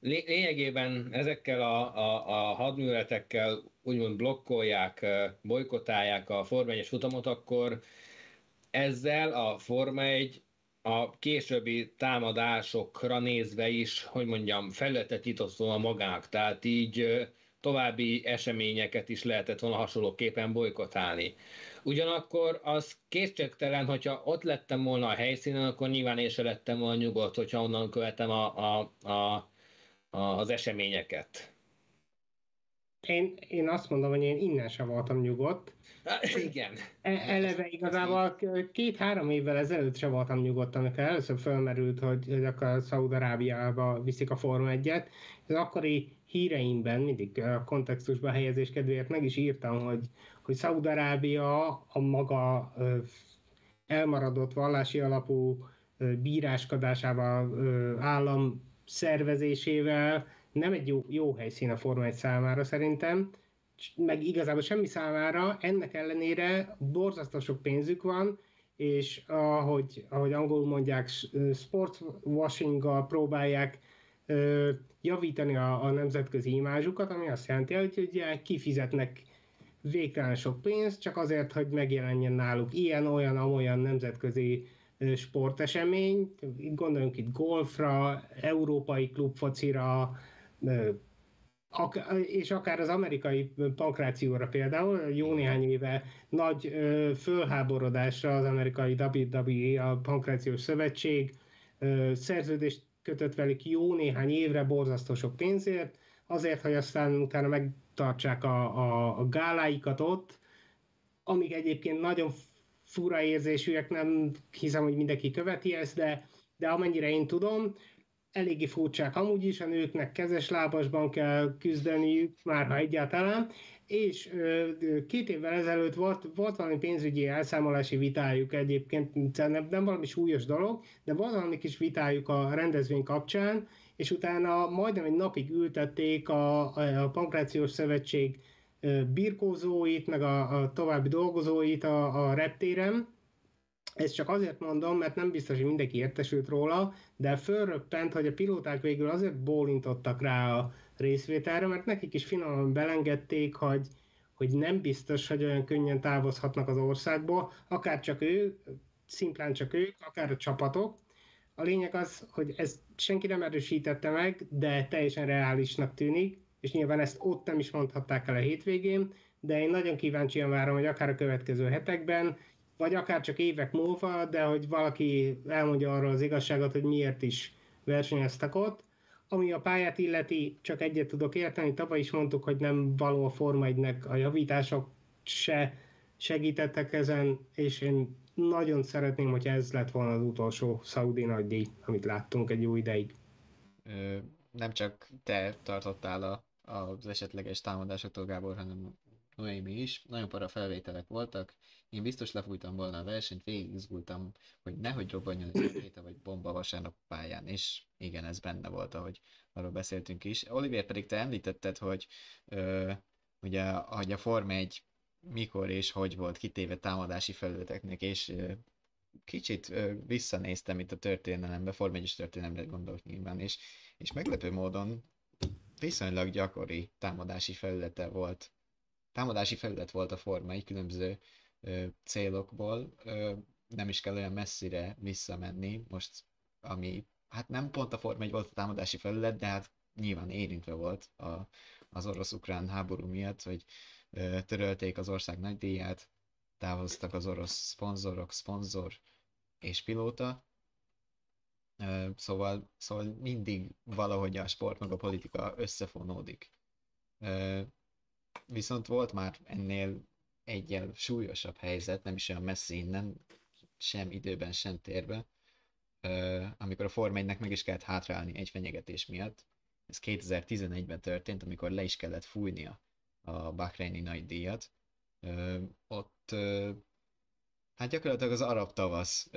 lényegében ezekkel a, a, a hadműveletekkel úgymond blokkolják, bolykotálják a Forma 1 futamot, akkor ezzel a Forma 1 a későbbi támadásokra nézve is, hogy mondjam, felületet nyitott a magának, tehát így további eseményeket is lehetett volna hasonlóképpen bolykotálni. Ugyanakkor az kétségtelen, hogyha ott lettem volna a helyszínen, akkor nyilván én se lettem volna nyugodt, hogyha onnan követem a, a, a, az eseményeket. Én, én azt mondom, hogy én innen sem voltam nyugodt. Igen. E, eleve igazából két-három évvel ezelőtt sem voltam nyugodt, amikor először felmerült, hogy, hogy akkor Szaúd-Arábiába viszik a Forma 1-et. Az akkori híreimben, mindig a kontextusba helyezés kedvéért meg is írtam, hogy, hogy Szaúd-Arábia a maga elmaradott vallási alapú bíráskodásával, állam szervezésével. Nem egy jó, jó helyszín a Forma 1 számára szerintem, meg igazából semmi számára, ennek ellenére borzasztó sok pénzük van, és ahogy, ahogy angolul mondják, sportwashinggal próbálják javítani a, a nemzetközi imázsukat, ami azt jelenti, hogy ugye kifizetnek végtelen sok pénzt, csak azért, hogy megjelenjen náluk ilyen, olyan, amolyan nemzetközi sportesemény. Gondoljunk itt golfra, európai klubfocira, és akár az amerikai pankrációra például, jó néhány éve nagy fölháborodásra az amerikai WWE, a pankrációs szövetség szerződést kötött velük jó néhány évre borzasztó sok pénzért, azért, hogy aztán utána megtartsák a, a, a gáláikat ott, amik egyébként nagyon fura érzésűek, nem hiszem, hogy mindenki követi ezt, de, de amennyire én tudom, eléggé furcsák amúgy is, a nőknek kezes lábasban kell küzdeniük, már ha egyáltalán, és két évvel ezelőtt volt, volt valami pénzügyi elszámolási vitájuk egyébként, nem, nem valami súlyos dolog, de volt valami kis vitájuk a rendezvény kapcsán, és utána majdnem egy napig ültették a, a Pankrációs Szövetség birkózóit, meg a, a további dolgozóit a, a reptéren, ezt csak azért mondom, mert nem biztos, hogy mindenki értesült róla, de fölröppent, hogy a pilóták végül azért bólintottak rá a részvételre, mert nekik is finoman belengedték, hogy, hogy nem biztos, hogy olyan könnyen távozhatnak az országból, akár csak ő, szimplán csak ők, akár a csapatok. A lényeg az, hogy ezt senki nem erősítette meg, de teljesen reálisnak tűnik, és nyilván ezt ott nem is mondhatták el a hétvégén, de én nagyon kíváncsian várom, hogy akár a következő hetekben, vagy akár csak évek múlva, de hogy valaki elmondja arról az igazságot, hogy miért is versenyeztek ott. Ami a pályát illeti, csak egyet tudok érteni, tavaly is mondtuk, hogy nem való a Forma 1 a javítások se segítettek ezen, és én nagyon szeretném, hogy ez lett volna az utolsó Saudi nagydíj, amit láttunk egy jó ideig. Ö, nem csak te tartottál a, az esetleges támadásoktól, Gábor, hanem Noémi is. Nagyon para felvételek voltak, én biztos lefújtam volna a versenyt, végig izgultam, hogy nehogy robbanjon egy rakéta vagy bomba vasárnap pályán, és igen, ez benne volt, ahogy arról beszéltünk is. Oliver pedig te említetted, hogy ö, ugye, hogy a Form 1 mikor és hogy volt kitéve támadási felületeknek, és ö, kicsit ö, visszanéztem itt a történelembe, Form 1 történelemre gondolok nyilván, és, és meglepő módon viszonylag gyakori támadási felülete volt. Támadási felület volt a Forma 1 különböző célokból nem is kell olyan messzire visszamenni, most ami hát nem pont a Forma 1 volt a támadási felület, de hát nyilván érintve volt a, az orosz-ukrán háború miatt, hogy törölték az ország nagydíját, távoztak az orosz szponzorok, szponzor és pilóta. Szóval, szóval mindig valahogy a sport meg a politika összefonódik. Viszont volt már ennél egyel súlyosabb helyzet, nem is olyan messzi innen, sem időben, sem térben, amikor a Forma 1 meg is kellett hátrálni egy fenyegetés miatt. Ez 2011-ben történt, amikor le is kellett fújnia a Bahreini nagy díjat. Ott hát gyakorlatilag az arab tavasz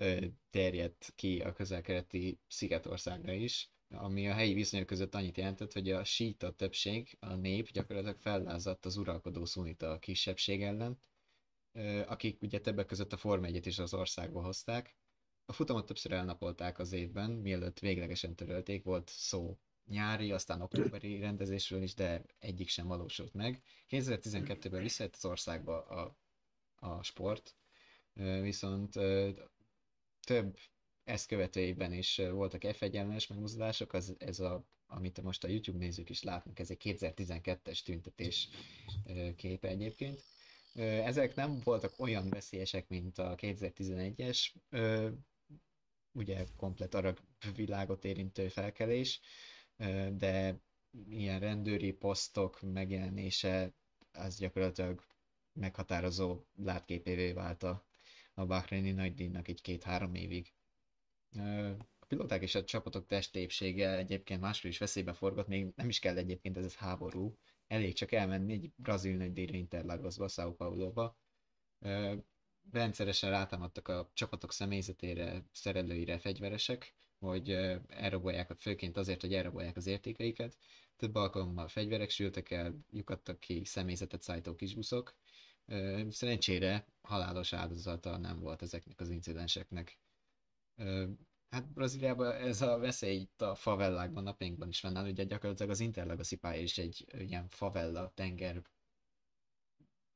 terjedt ki a közelkeleti szigetországra is, ami a helyi viszonyok között annyit jelentett, hogy a síta többség, a nép gyakorlatilag fellázadt az uralkodó szunita kisebbség ellen, akik ugye többek között a Form 1 is az országba hozták. A futamot többször elnapolták az évben, mielőtt véglegesen törölték, volt szó nyári, aztán októberi rendezésről is, de egyik sem valósult meg. 2012-ben visszajött az országba a, a sport, viszont több ezt követőében is voltak F1 megmozdulások, az, ez a, amit most a YouTube nézők is látnak, ez egy 2012-es tüntetés képe egyébként. Ezek nem voltak olyan veszélyesek, mint a 2011-es, ugye komplet arab világot érintő felkelés, de ilyen rendőri posztok megjelenése az gyakorlatilag meghatározó látképévé vált a, a Bahreini nagydíjnak egy két-három évig. A pilóták és a csapatok testépsége egyébként máskor is veszélybe forgott, még nem is kell egyébként ez a háború, elég csak elmenni egy brazil nagydíjra Interlagosba, São Paulo-ba. Rendszeresen rátámadtak a csapatok személyzetére, szerelőire fegyveresek, hogy elrabolják, főként azért, hogy elrabolják az értékeiket. Több alkalommal fegyverek sültek el, lyukadtak ki személyzetet szállító kisbuszok. Szerencsére halálos áldozata nem volt ezeknek az incidenseknek. Hát Brazíliában ez a veszély itt a favellákban, napjainkban is fennáll, ugye gyakorlatilag az Interlagoszi pálya is egy ilyen favella tenger,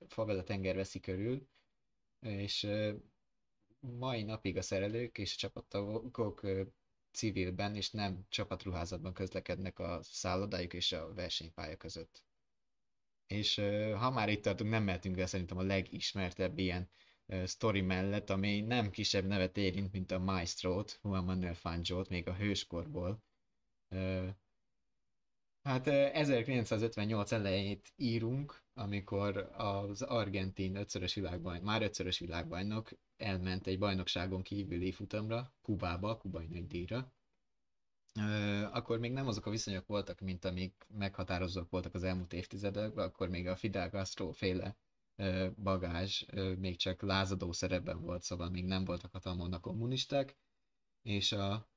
favella tenger veszi körül, és mai napig a szerelők és a csapattagok civilben és nem csapatruházatban közlekednek a szállodájuk és a versenypálya között. És ha már itt tartunk, nem mehetünk el szerintem a legismertebb ilyen sztori mellett, ami nem kisebb nevet érint, mint a Maestro-t, Juan Manuel Fangio-t, még a hőskorból. Hát 1958 elejét írunk, amikor az argentin ötszörös világbajnok, már ötszörös világbajnok elment egy bajnokságon kívüli futamra, Kubába, kubai nagy díjra. Akkor még nem azok a viszonyok voltak, mint amik meghatározók voltak az elmúlt évtizedekben, akkor még a Fidel Castro féle bagázs még csak lázadó szerepben volt, szóval még nem voltak hatalmon a kommunisták, és a,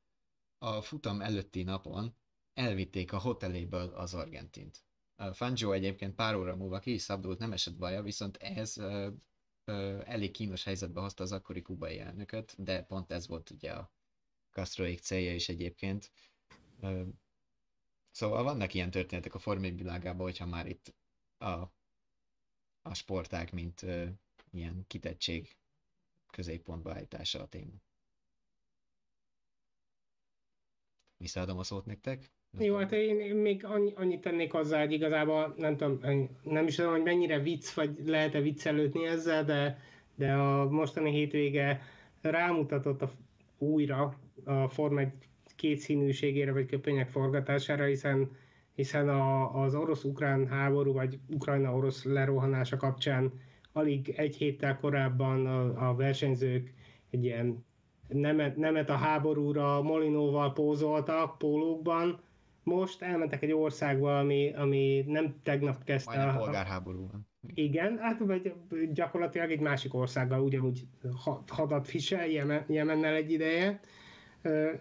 a futam előtti napon elvitték a hoteléből az Argentint. Fangio egyébként pár óra múlva ki is szabdult, nem esett baja, viszont ez ö, ö, elég kínos helyzetbe hozta az akkori kubai elnököt, de pont ez volt ugye a Castroék célja is egyébként. Szóval vannak ilyen történetek a formai világában, hogyha már itt a a sportág, mint ö, ilyen kitettség középpontba állítása a téma. Visszaadom a szót nektek. Jó, hát én még annyi, annyit tennék hozzá, hogy igazából nem tudom, nem is tudom, hogy mennyire vicc, vagy lehet-e viccelődni ezzel, de, de a mostani hétvége rámutatott a, újra a Forma kétszínűségére, vagy köpények forgatására, hiszen hiszen a, az orosz-ukrán háború, vagy Ukrajna-orosz lerohanása kapcsán alig egy héttel korábban a, a versenyzők egy ilyen nemet, nemet a háborúra Molinóval pózoltak pólókban, most elmentek egy országba, ami, ami nem tegnap kezdte Majdnem a... polgárháború van. Igen, hát vagy gyakorlatilag egy másik országgal ugyanúgy hadat visel, Jemen, Jemennel egy ideje,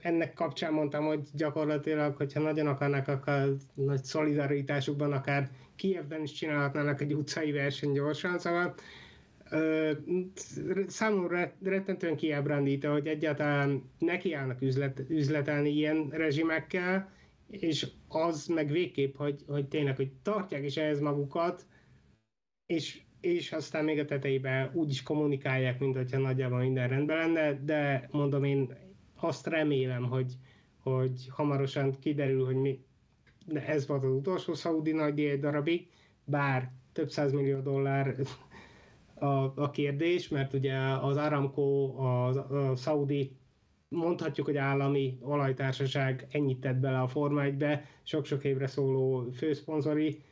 ennek kapcsán mondtam, hogy gyakorlatilag, hogyha nagyon akarnak, akkor nagy szolidaritásukban akár Kievben is csinálhatnának egy utcai verseny gyorsan, szóval számomra rettentően kiábrándító, hogy egyáltalán nekiállnak üzlet, üzletelni ilyen rezsimekkel, és az meg végképp, hogy, hogy tényleg, hogy tartják is ehhez magukat, és, és aztán még a tetejében úgy is kommunikálják, mint hogyha nagyjából minden rendben lenne, de mondom én azt remélem, hogy, hogy hamarosan kiderül, hogy mi, ez volt az utolsó szaudi nagy egy darabig, bár több millió dollár a, a kérdés, mert ugye az Aramco, a, a szaudi mondhatjuk, hogy állami olajtársaság ennyit tett bele a Forma 1-be, sok-sok évre szóló főszponzori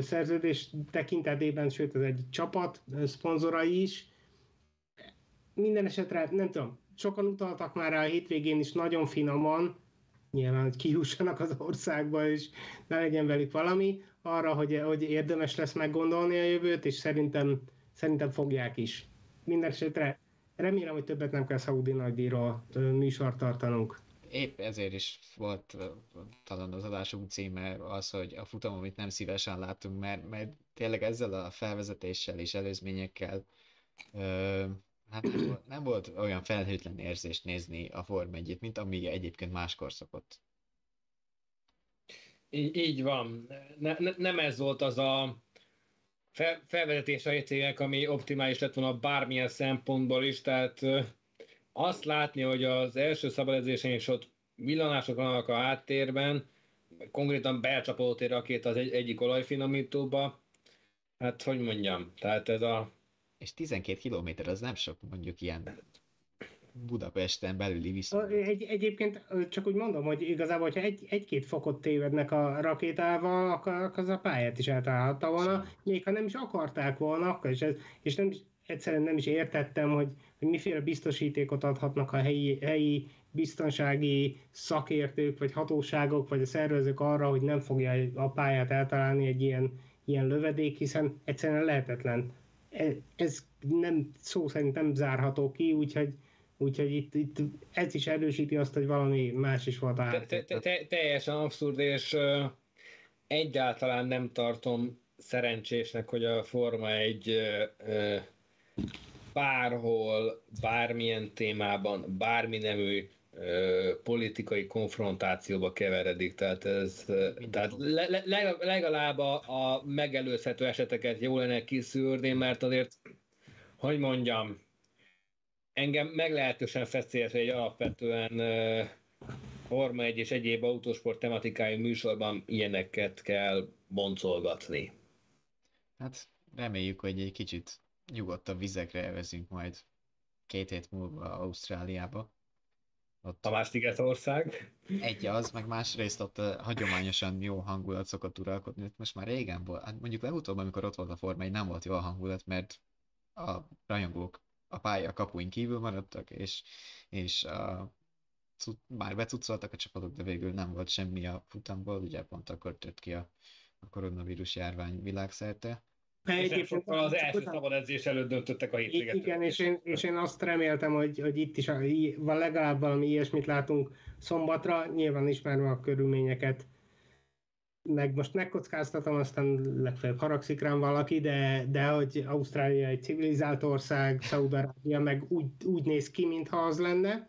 szerződés tekintetében, sőt ez egy csapat szponzorai is. Minden esetre, nem tudom, sokan utaltak már rá a hétvégén is nagyon finoman, nyilván, hogy kihussanak az országba, és ne legyen velük valami, arra, hogy, hogy érdemes lesz meggondolni a jövőt, és szerintem, szerintem fogják is. Minden remélem, hogy többet nem kell Saudi nagydíjról műsort tartanunk. Épp ezért is volt talán az adásunk címe az, hogy a futam, amit nem szívesen látunk, mert, mert tényleg ezzel a felvezetéssel és előzményekkel hát nem volt, nem volt olyan felhőtlen érzést nézni a Form 1 mint ami egyébként máskor szokott. Így, így van. Ne, ne, nem ez volt az a fel, felvezetés a hétvégek, ami optimális lett volna bármilyen szempontból is, tehát azt látni, hogy az első szabadedzésen is ott villanások vannak a háttérben, konkrétan belcsapódott egy rakéta az egy, egyik olajfinomítóba, hát hogy mondjam, tehát ez a... És 12 kilométer az nem sok, mondjuk ilyen Budapesten belüli viszont. Egy, egyébként csak úgy mondom, hogy igazából, hogyha egy, egy-két fokot tévednek a rakétával, akkor az a pályát is eltalálhatta volna, még ha nem is akarták volna, akkor is ez, és nem is, egyszerűen nem is értettem, hogy, hogy miféle biztosítékot adhatnak a helyi, helyi biztonsági szakértők, vagy hatóságok, vagy a szervezők arra, hogy nem fogja a pályát eltalálni egy ilyen, ilyen lövedék, hiszen egyszerűen lehetetlen. Ez, ez nem szó szerint nem zárható ki, úgyhogy Úgyhogy itt, itt ez is erősíti azt, hogy valami más is volt a te, te, te, Teljesen abszurd, és uh, egyáltalán nem tartom szerencsésnek, hogy a Forma egy uh, bárhol, bármilyen témában, bármi nemű politikai konfrontációba keveredik, tehát ez tehát le, le, legalább a, a megelőzhető eseteket jó lenne kiszűrni, mert azért, hogy mondjam, engem meglehetősen feszélyes egy alapvetően Forma 1 és egyéb autósport tematikájú műsorban ilyeneket kell boncolgatni. Hát reméljük, hogy egy kicsit nyugodtabb vizekre elvezünk majd két hét múlva Ausztráliába. Ott a más ország. Egy az, meg másrészt ott uh, hagyományosan jó hangulat szokott uralkodni. Most már régen volt, hát mondjuk legutóbb, amikor ott volt a Forma 1, nem volt jó a hangulat, mert a rajongók a pálya kapuin kívül maradtak, és, és a, már becucoltak a csapatok, de végül nem volt semmi a futamból, ugye pont akkor tört ki a, a koronavírus járvány világszerte. Egyébként az első szabad edzés előtt döntöttek a hétvégét. Igen, és én, és én azt reméltem, hogy, hogy itt is van legalább valami ilyesmit látunk szombatra, nyilván ismerve a körülményeket, meg most megkockáztatom, aztán legfeljebb haragszik rám valaki, de, de hogy Ausztrália egy civilizált ország, Szaudarábia meg úgy, úgy néz ki, mintha az lenne,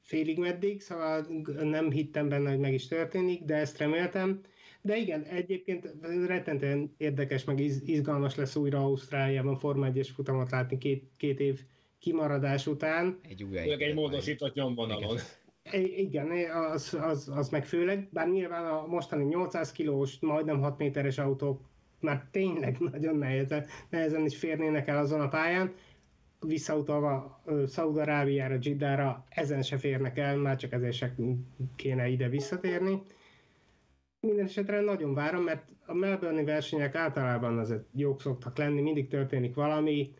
félig meddig, szóval nem hittem benne, hogy meg is történik, de ezt reméltem. De igen, egyébként rettentően érdekes, meg izgalmas lesz újra Ausztráliában Forma 1 futamot látni két, két év kimaradás után. Egy új egy, egy módosított nyomvonalon. Igen. Igen, az, az, az meg főleg, bár nyilván a mostani 800 kilós, majdnem 6 méteres autók már tényleg nagyon nehezen, nehezen is férnének el azon a pályán, visszautalva Szaudarábiára, Jiddára, ezen se férnek el, már csak ezért se kéne ide visszatérni. Minden esetre nagyon várom, mert a Melbourne versenyek általában azért jók szoktak lenni, mindig történik valami,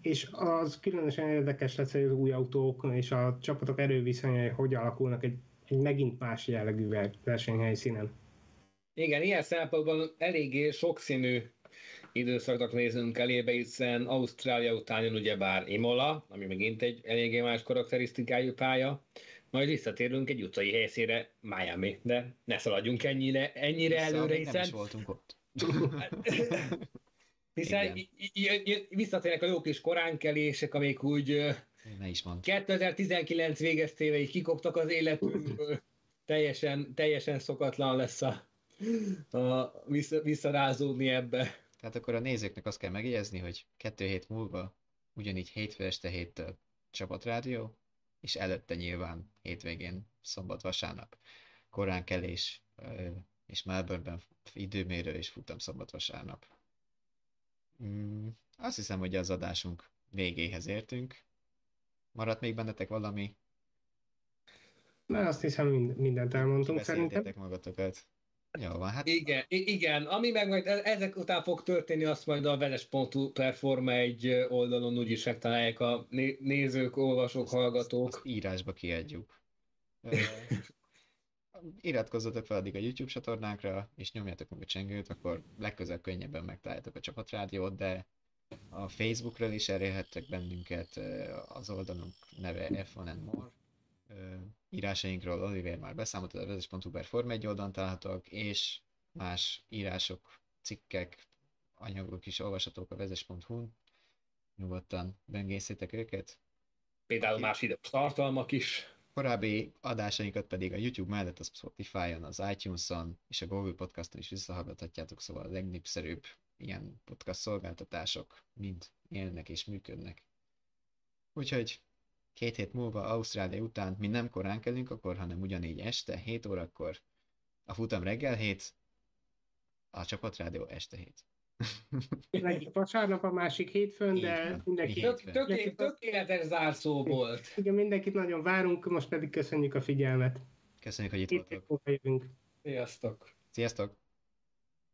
és az különösen érdekes lesz, hogy az új autók és a csapatok erőviszonyai hogy alakulnak egy, egy megint más jellegű versenyhelyszínen. Igen, ilyen szempontból eléggé sokszínű időszaknak nézünk elébe, hiszen Ausztrália után jön ugyebár Imola, ami megint egy eléggé más karakterisztikájú pálya, majd visszatérünk egy utcai helyszínre, Miami, de ne szaladjunk ennyire, ennyire Vissza, előre, hiszen... Nem is voltunk ott. (laughs) Hiszen visszatérnek a jó kis koránkelések, amik úgy ne is mond. 2019 végeztével így kikoptak az életünkből. teljesen, teljesen szokatlan lesz a, a vissza, visszarázódni ebbe. Tehát akkor a nézőknek azt kell megjegyezni, hogy kettő hét múlva ugyanígy hétfő este héttől csapatrádió, és előtte nyilván hétvégén szombat-vasárnap korán kelés, és Melbourneben időmérő és futam szombat-vasárnap. Mm, azt hiszem, hogy az adásunk végéhez értünk. Maradt még bennetek valami? Na, azt hiszem mind, mindent elmondtunk szerintem. Magatokat. Jó van, hát Igen, igen, ami meg majd e- ezek után fog történni, azt majd a veles.hu Performa egy oldalon úgyis megtalálják a né- nézők, olvasók, hallgatók. azt írásba kiadjuk. (laughs) Iratkozzatok fel addig a YouTube csatornánkra, és nyomjátok meg a csengőt, akkor legközelebb könnyebben megtaláljátok a csapatrádiót, de a Facebookról is elérhettek bennünket, az oldalunk neve F1 and More. Írásainkról Oliver már beszámolt, a vezes.hu per Form 1 oldalon találhatók, és más írások, cikkek, anyagok is olvashatók a vezes.hu-n. Nyugodtan bengészétek őket, Például más ide tartalmak is. Korábbi adásainkat pedig a YouTube mellett a Spotify-on, az iTunes-on és a Google Podcaston is visszahallgathatjátok, szóval a legnépszerűbb ilyen podcast szolgáltatások mind élnek és működnek. Úgyhogy két hét múlva Ausztrália után mi nem korán kelünk akkor, hanem ugyanígy este, 7 órakor. A futam reggel 7, a csapatrádió este 7. Az egyik vasárnap, a másik hétfőn, Így de van, mindenki, Tök, tökéletes zárszó volt. igen, mindenkit nagyon várunk, most pedig köszönjük a figyelmet. Köszönjük, hogy itt jövünk. Sziasztok! Sziasztok!